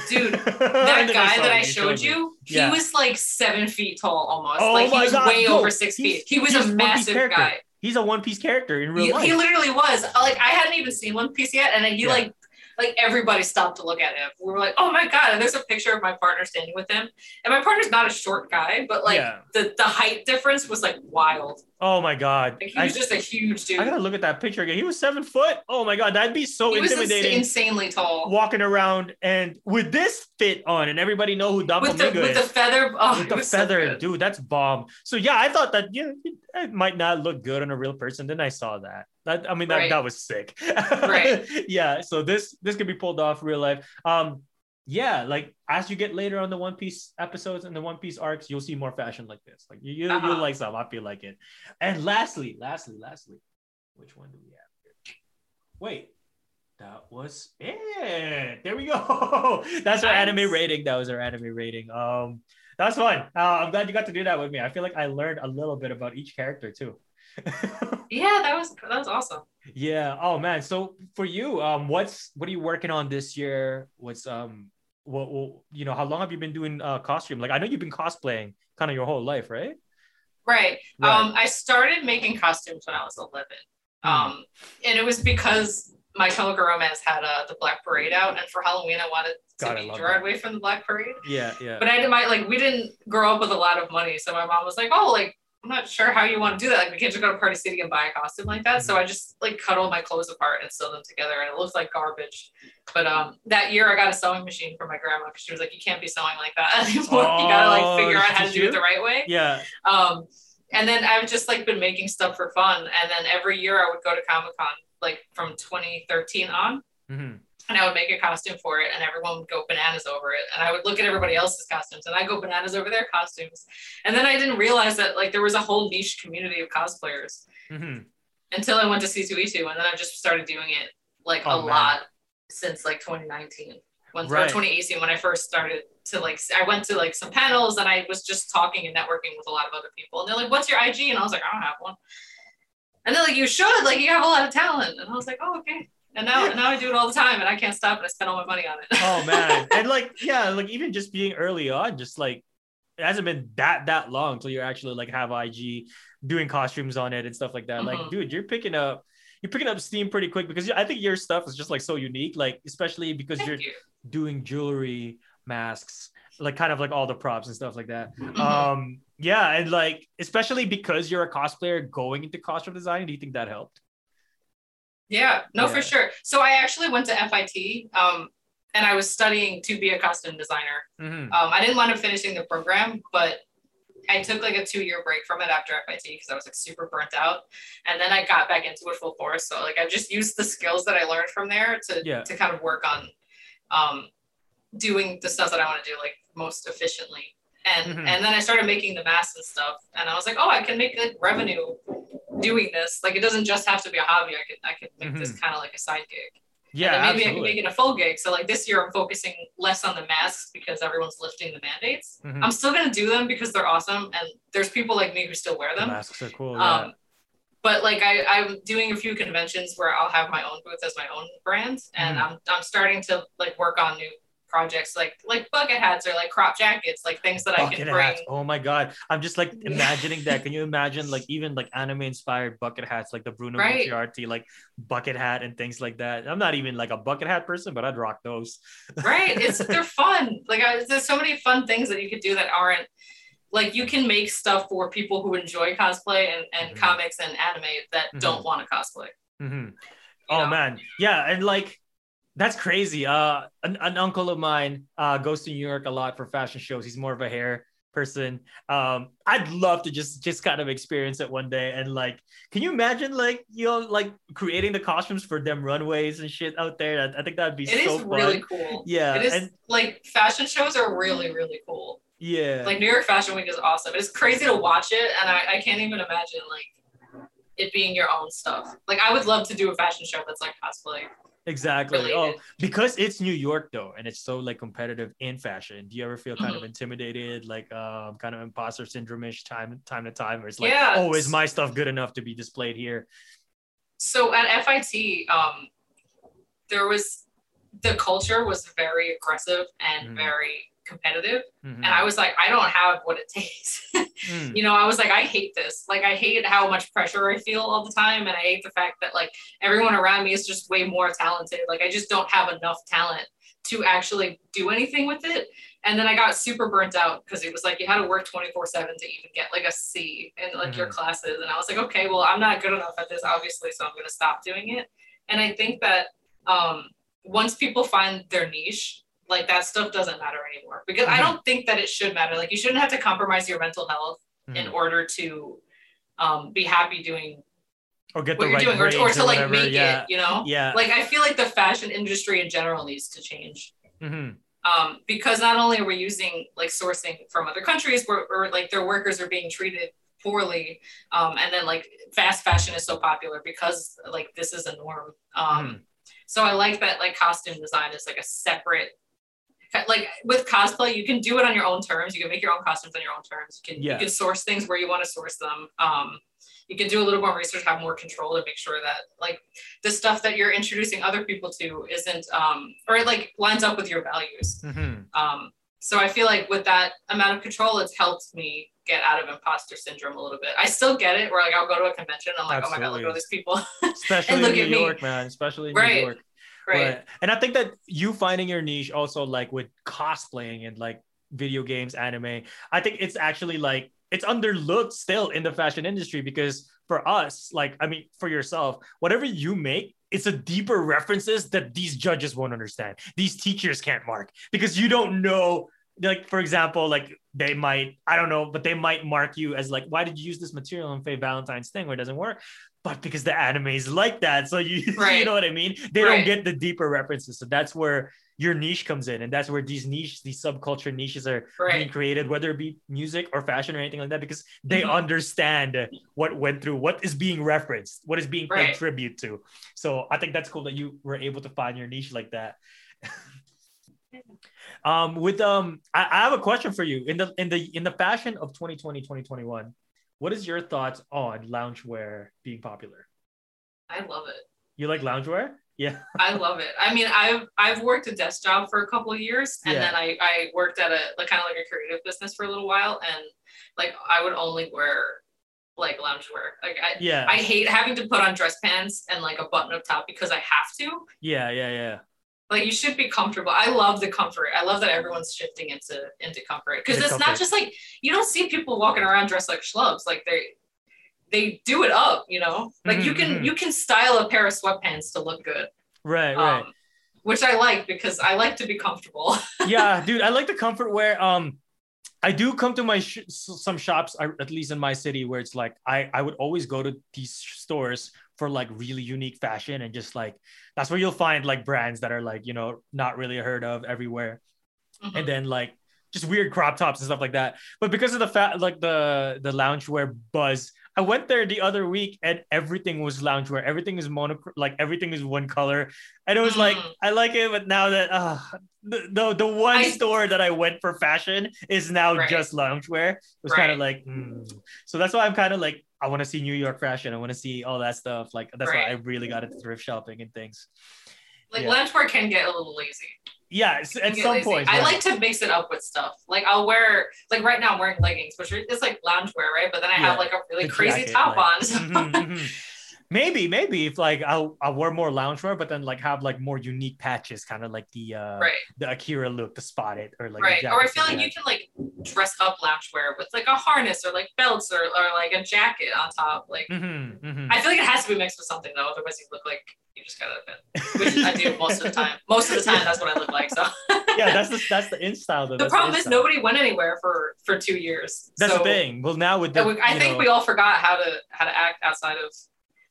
S2: Dude, That guy
S1: saw
S2: that I showed
S1: me.
S2: you, he
S1: Yeah.
S2: was like seven feet tall almost.
S1: Oh
S2: like he was
S1: God,
S2: way over six feet. He was a massive guy.
S1: He's a One Piece character in real
S2: He,
S1: life.
S2: he literally was. Like I hadn't even seen One Piece yet, and then he
S1: Yeah.
S2: like like everybody stopped to look at him. We were like, oh my god! And there's a picture of my partner standing with him, and my partner's not a short guy, but like
S1: Yeah.
S2: the the height difference was like wild.
S1: Oh my god.
S2: Like he
S1: I,
S2: was just a huge dude.
S1: I gotta look at that picture again. He was seven foot. Oh my god, that'd be so intimidating.
S2: he was ins- insanely tall.
S1: walking around and with this fit on, and everybody know who
S2: With the with the
S1: is.
S2: feather, oh,
S1: with the
S2: was so
S1: feather, dude, that's bomb. So yeah, I thought that yeah, it might not look good on a real person. Then I saw that. That I mean that,
S2: Right.
S1: that was sick.
S2: Right.
S1: yeah. So this this could be pulled off real life. Um, yeah, like as you get later on the One Piece episodes and the One Piece arcs, you'll see more fashion like this. Like you, you
S2: Uh-huh.
S1: you'll like some. I feel like it. And lastly, lastly, lastly, which one do we have here? Wait. That was it. There we go. That's our
S2: Nice.
S1: anime rating. That was our anime rating. Um, that's fun. Uh, I'm glad you got to do that with me. I feel like I learned a little bit about each character too.
S2: Yeah, that was that was awesome.
S1: yeah. Oh man. So for you, um, what's what are you working on this year? What's um, what, what you know? How long have you been doing uh costume? Like I know you've been cosplaying kind of your whole life, right?
S2: Right.
S1: Right.
S2: Um, I started making costumes when I was 11.
S1: Hmm.
S2: Um, and it was because My Chemical Romance had uh, the Black Parade out, and for Halloween, I wanted to
S1: God,
S2: be Gerard
S1: that.
S2: From the Black Parade.
S1: Yeah, yeah.
S2: But I didn't my like we didn't grow up with a lot of money, so my mom was like, "Oh, like I'm not sure how you want to do that. Like we can't just go to Party City and buy a costume like that." So I just like cut all my clothes apart and sew them together, and it looks like garbage. But um, that year I got a sewing machine for my grandma because she was like, "You can't be sewing like that anymore. you gotta
S1: Oh,
S2: like figure out how to do it the right way."
S1: yeah.
S2: Um, and then I've just like been making stuff for fun, and then every year I would go to Comic Con like from 2013 on
S1: hmm
S2: and I would make a costume for it, and everyone would go bananas over it. And I would look at everybody else's costumes, and I go bananas over their costumes. And then I didn't realize that like there was a whole niche community of cosplayers
S1: hmm
S2: until I went to C2E2, and then I just started doing it like
S1: Oh,
S2: a
S1: man.
S2: lot since like 2019, when or
S1: Right.
S2: 2018 when I first started to like I went to like some panels and I was just talking and networking with a lot of other people, and they're like, "What's your IG?" And I was like, "I don't have one." And they're like, "You should, like, you have a lot of talent." And I was like, "Oh, okay." And now, now I do it all the time, and I can't stop, and I spend all my money on it.
S1: Oh man. and like, yeah, like even just being early on, just like it hasn't been that that long until you actually like have IG doing costumes on it and stuff like that. Like,
S2: Mhm.
S1: dude, you're picking up you're picking up steam pretty quick because I think your stuff is just like so unique, like especially because you're
S2: you.
S1: doing jewelry, masks, like kind of like all the props and stuff like that.
S2: Mhm.
S1: Um, yeah, and like especially because you're a cosplayer going into costume design, do you think that helped?
S2: Yeah, no,
S1: Yeah.
S2: for sure. So I actually went to FIT, um, and I was studying to be a costume designer.
S1: Mhm.
S2: Um, I didn't wind up finishing the program, but I took like a two year break from it after FIT because I was like super burnt out. And then I got back into it full force. So like I just used the skills that I learned from there to
S1: Yeah.
S2: to kind of work on um, doing the stuff that I want to do like most efficiently. And
S1: Mhm.
S2: and then I started making the masks and stuff. And I was like, oh, I can make like revenue doing this. Like it doesn't just have to be a hobby. I could I could make this kind of like a side gig.
S1: Yeah,
S2: maybe I can make it a full gig. So like this year I'm focusing less on the masks because everyone's lifting the mandates.
S1: Mhm.
S2: I'm still gonna do them because they're awesome and there's people like me who still wear
S1: The
S2: them.
S1: masks are cool. Yeah.
S2: Um, but like I, I'm doing a few conventions where I'll have my own booth as my own brand, and
S1: Mhm.
S2: I'm I'm starting to like work on new projects like like bucket hats or like crop jackets, like things that I
S1: bucket
S2: can bring.
S1: hats. Oh my god. I'm just like imagining that. Can you imagine like even like anime inspired bucket hats like the Bruno
S2: Right.
S1: Like bucket hat and things like that. I'm not even like a bucket hat person, but I'd rock those.
S2: right it's they're fun like I, there's so many fun things that you could do that aren't like you can make stuff for people who enjoy cosplay and, and
S1: Mhm.
S2: comics and anime that
S1: Mhm.
S2: don't want to cosplay Mm-hmm.
S1: Oh
S2: know?
S1: man, yeah, and like that's crazy. Uh, an, an uncle of mine uh goes to New York a lot for fashion shows. He's more of a hair person. Um, I'd love to just just kind of experience it one day. And like, can you imagine like you know like creating the costumes for them runways and shit out there? I, I think that'd be
S2: It is
S1: so
S2: really
S1: fun.
S2: cool
S1: Yeah,
S2: it is
S1: and
S2: like fashion shows are really really cool
S1: yeah,
S2: like new york fashion week is awesome it's crazy to watch it and i, I can't even imagine like it being your own stuff like i would love to do a fashion show that's like cosplay
S1: exactly.
S2: related.
S1: Oh, because it's New York though, and it's so like competitive in fashion. Do you ever feel kind of
S2: Mhm.
S1: intimidated, like um, kind of imposter syndrome-ish time time to time, where it's like,
S2: Yeah.
S1: oh, is my stuff good enough to be displayed here?
S2: so at FIT, um, there was the culture was very aggressive and
S1: Mhm.
S2: very competitive,
S1: Mhm.
S2: and I was like, I don't have what it takes.
S1: Mm.
S2: you know, I was like, I hate this. Like, I hate how much pressure I feel all the time, and I hate the fact that like everyone around me is just way more talented. Like, I just don't have enough talent to actually do anything with it. And then I got super burnt out because it was like you had to work 24 7 to even get like a C in like your classes. And I was like, okay, well, I'm not good enough at this, obviously, so I'm going to stop doing it. And I think that um, once people find their niche, like that stuff doesn't matter anymore because I
S1: Mhm.
S2: don't think that it should matter. Like, you shouldn't have to compromise your mental health in
S1: Mhm.
S2: order to um, be happy doing
S1: or get
S2: what
S1: the
S2: you're
S1: right
S2: doing or, or to like
S1: whatever.
S2: make
S1: yeah.
S2: it, you know?
S1: Yeah.
S2: Like, I feel like the fashion industry in general needs to change
S1: Mhm.
S2: um, because not only are we using like sourcing from other countries where, where like their workers are being treated poorly um, and then like fast fashion is so popular because like this is a norm um,
S1: Mhm.
S2: so i like that like costume design is like a separate like with cosplay you can do it on your own terms you can make your own costumes on your own terms you can
S1: Yeah.
S2: you can source things where you want to source them um, you can do a little more research have more control to make sure that like the stuff that you're introducing other people to isn't um or it like lines up with your values
S1: Mhm.
S2: um so I feel like with that amount of control, it's helped me get out of imposter syndrome a little bit. I still get it where like I'll go to a convention and I'm like, oh my god, look at all these people.
S1: Especially
S2: And
S1: in New
S2: at me.
S1: York, man. Especially in
S2: Right.
S1: New York.
S2: Right.
S1: And I think that you finding your niche also like with cosplaying and like video games, anime, I think it's actually like it's underlooked still in the fashion industry because for us, like I mean, for yourself, whatever you make, it's a deeper references that these judges won't understand. These teachers can't mark because you don't know. Like for example, like they might, I don't know, but they might mark you as like, why did you use this material on Faye Valentine's thing where it doesn't work? But because the anime is like that, so you, you know what I mean? They
S2: Right.
S1: don't get the deeper references. So that's where your niche comes in. And that's where these niche, these subculture niches are being created, whether it be music or fashion or anything like that, because they
S2: Mhm.
S1: understand what went through, what is being referenced, what is being paid tribute to. So I think that's cool that you were able to find your niche like that. um with um I, I have a question for you in the in the in the fashion of 2020 2021 what is your thoughts on loungewear being popular
S2: I love it.
S1: you like loungewear yeah
S2: I love it. I mean, I've I've worked a desk job for a couple of years, and
S1: Yeah.
S2: then I I worked at a like kind of like a creative business for a little while, and like I would only wear like loungewear. Like I
S1: yeah
S2: I hate having to put on dress pants and like a button up top because I have to.
S1: yeah yeah yeah
S2: Like you should be comfortable. I love the comfort. I love that everyone's shifting into into comfort because it's not just like you don't see people walking around dressed like schlubs. Like they they do it up, you know. Like you
S1: Mhm,
S2: can
S1: mhm.
S2: you can style a pair of sweatpants to look good.
S1: right right
S2: Um, which I like because I like to be comfortable.
S1: yeah, dude, I like the comfort wear. Um, I do come to my sh- some shops, I- at least in my city, where it's like I I would always go to these stores for like really unique fashion and just like that's where you'll find like brands that are like you know not really heard of everywhere,
S2: Mhm.
S1: and then like just weird crop tops and stuff like that. But because of the fat like the the loungewear buzz, I went there the other week and everything was loungewear. Everything is mono like everything is one color, and it was like
S2: Mm.
S1: I like it, but now that uh, the, the the one
S2: I-
S1: store that I went for fashion is now
S2: Right.
S1: just loungewear. It was kind of like hmm. so that's why I'm kind of like I want to see New York fashion. I want to see all that stuff. Like that's why I really got into thrift shopping and things.
S2: like
S1: yeah.
S2: loungewear can get a little lazy.
S1: Yeah, at some
S2: lazy.
S1: point.
S2: I
S1: yeah.
S2: like to mix it up with stuff. Like I'll wear like right now I'm wearing leggings, which it's like loungewear, right? But then I have like a really
S1: The
S2: crazy
S1: jacket,
S2: top
S1: like-
S2: on. so-
S1: Mhm, mhm. Maybe, maybe if like I'll I'll wear more loungewear, but then like have like more unique patches, kind of like the uh
S2: right,
S1: the Akira look, the spotted or like
S2: right. Or I feel like you can like dress up loungewear with like a harness or like belts or, or like a jacket on top. Like
S1: had. Mhm, mhm.
S2: I feel like it has to be mixed with something though, otherwise you look like you just got out of. Which I do most of the time. Most of the time that's what I look like. So
S1: yeah, that's the that's the in style though.
S2: the
S1: That's
S2: problem
S1: in
S2: is nobody went anywhere for for two years.
S1: That's
S2: so,
S1: the thing. Well, now with the,
S2: we- I think
S1: know-
S2: we all forgot how to how to act outside of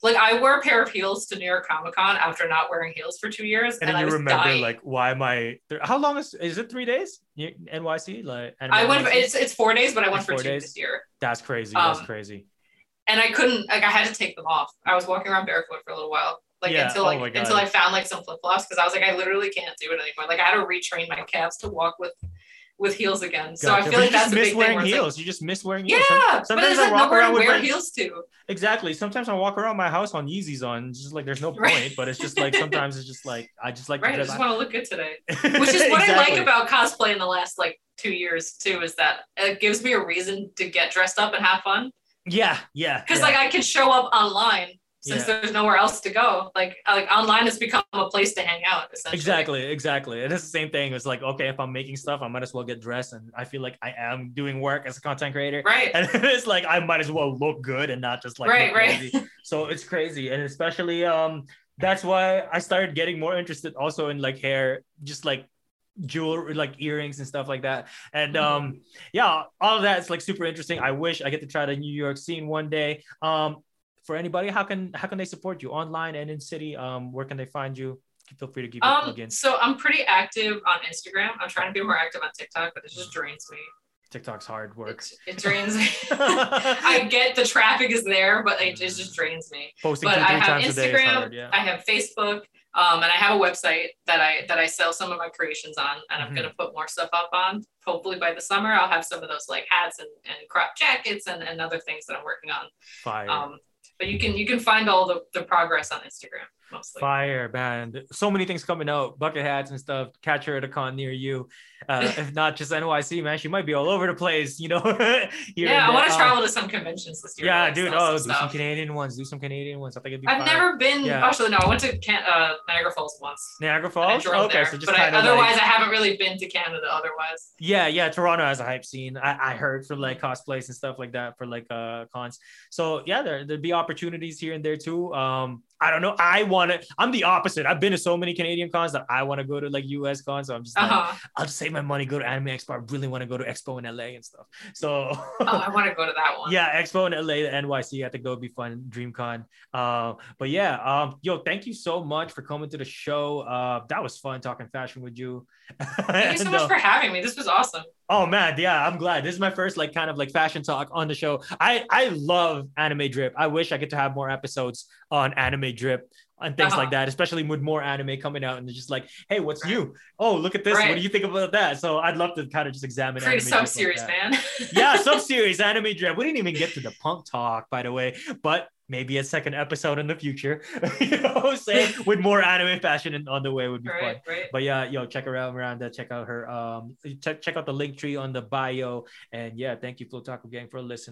S2: like I wore a pair of heels to New York Comic Con after not wearing heels for two years,
S1: and
S2: and,
S1: then
S2: I
S1: you
S2: was
S1: remember
S2: dying.
S1: like why am I? There, how long is is it? Three days? NYC like
S2: I went. It's it's four days, but I went
S1: It's
S2: for two
S1: days?
S2: this year,
S1: That's crazy. That's
S2: um,
S1: crazy.
S2: and I couldn't. Like I had to take them off. I was walking around barefoot for a little while, like
S1: Yeah,
S2: until
S1: oh
S2: like
S1: God.
S2: until I found like some flip flops because I was like I literally can't do it anymore. Like I had to retrain my calves to walk with with heels again. So I feel
S1: But
S2: like that's a big thing.
S1: wearing
S2: Where it's
S1: heels.
S2: like,
S1: you just miss wearing heels.
S2: But
S1: sometimes
S2: there's
S1: I walk around with
S2: wear
S1: my-
S2: heels too.
S1: Exactly. Sometimes I walk around my house on Yeezys on. Just like there's no point,
S2: Right.
S1: but it's just like sometimes it's just like I just like
S2: Right, I just want to look good today. which is what I like about cosplay in the last like two years too is that it gives me a reason to get dressed up and have fun
S1: Yeah, yeah.
S2: because
S1: yeah.
S2: like I can show up online since
S1: Yeah.
S2: there's nowhere else to go like like online has become a place to hang out
S1: Exactly, exactly. And it's the same thing. It's like, okay, if I'm making stuff, I might as well get dressed. And I feel like I am doing work as a content creator.
S2: right
S1: And it's like I might as well look good and not just like
S2: Right, right.
S1: So it's crazy. And especially um that's why I started getting more interested also in like hair, just like jewelry, like earrings and stuff like that. And
S2: Mm-hmm.
S1: um yeah, all of that is like super interesting. I wish I get to try the New York scene one day. Um for anybody, how can how can they support you online and in city? Um, where can they find you? Feel free to give
S2: um
S1: plug-ins.
S2: so I'm pretty active on Instagram I'm trying to be more active on TikTok but it just drains me
S1: TikTok's hard work.
S2: it, it drains me I get the traffic is there but it, it just drains me
S1: Posting
S2: but
S1: two,
S2: I have
S1: times a day is
S2: Instagram,
S1: hard. Yeah.
S2: I have Facebook, um, and I have a website that I that I sell some of my creations on, and I'm
S1: Mhm.
S2: gonna put more stuff up on. Hopefully by the summer, I'll have some of those like hats and, and crop jackets and, and other things that I'm working on.
S1: Fire.
S2: Um, but you can you can find all the, the progress on Instagram. mostly.
S1: Fire, man. So many things coming out, bucket hats and stuff. Catch her at a con near you. Uh, if not just NYC, man, she might be all over the place, you know.
S2: yeah, I want to travel to some conventions this year.
S1: Yeah,
S2: like,
S1: dude. Oh, do
S2: some
S1: some. Canadian ones. Do some Canadian ones. I think it'd be
S2: I've
S1: fire.
S2: never been.
S1: Yeah.
S2: Actually, no, I went to Can- uh, Niagara Falls once.
S1: Niagara Falls. okay,
S2: there,
S1: so just
S2: but I, otherwise,
S1: like,
S2: I haven't really been to Canada. Otherwise,
S1: yeah, yeah. Toronto has a hype scene. I, I heard for like cosplays and stuff like that for like uh cons. So yeah, there there'd be opportunities here and there too. Um, I don't know. I want to. I'm the opposite. I've been to so many Canadian cons that I want to go to like US cons. So I'm just like,
S2: uh-huh.
S1: I'll just save my money, go to Anime Expo. I really want to go to Expo in LA and stuff. So
S2: oh, I want to go to that one.
S1: yeah, Expo in LA, the NYC. I think that would be fun. DreamCon. Uh, but yeah, um, yo, thank you so much for coming to the show. Uh, that was fun talking fashion with you.
S2: Thank you so
S1: And,
S2: much
S1: uh,
S2: for having me. This was awesome.
S1: Oh man, yeah, I'm glad. This is my first like kind of like fashion talk on the show. I I love anime drip. I wish I get to have more episodes on anime drip and things
S2: Uh-huh.
S1: like that, especially with more anime coming out and just like, hey, what's new? Oh, look at this. What do you think about that? So I'd love to kind of just examine
S2: Create a
S1: anime drip like
S2: sub series,
S1: that.
S2: man.
S1: yeah, sub series anime drip. We didn't even get to the punk talk, by the way, but maybe a second episode in the future. you know what I'm saying? With more anime fashion in- on the way would be fun.
S2: right, right.
S1: But yeah, yo, check her out, Miranda. Check out her um check check out the link tree on the bio. And yeah, thank you, Flow Taco Gang, for listening.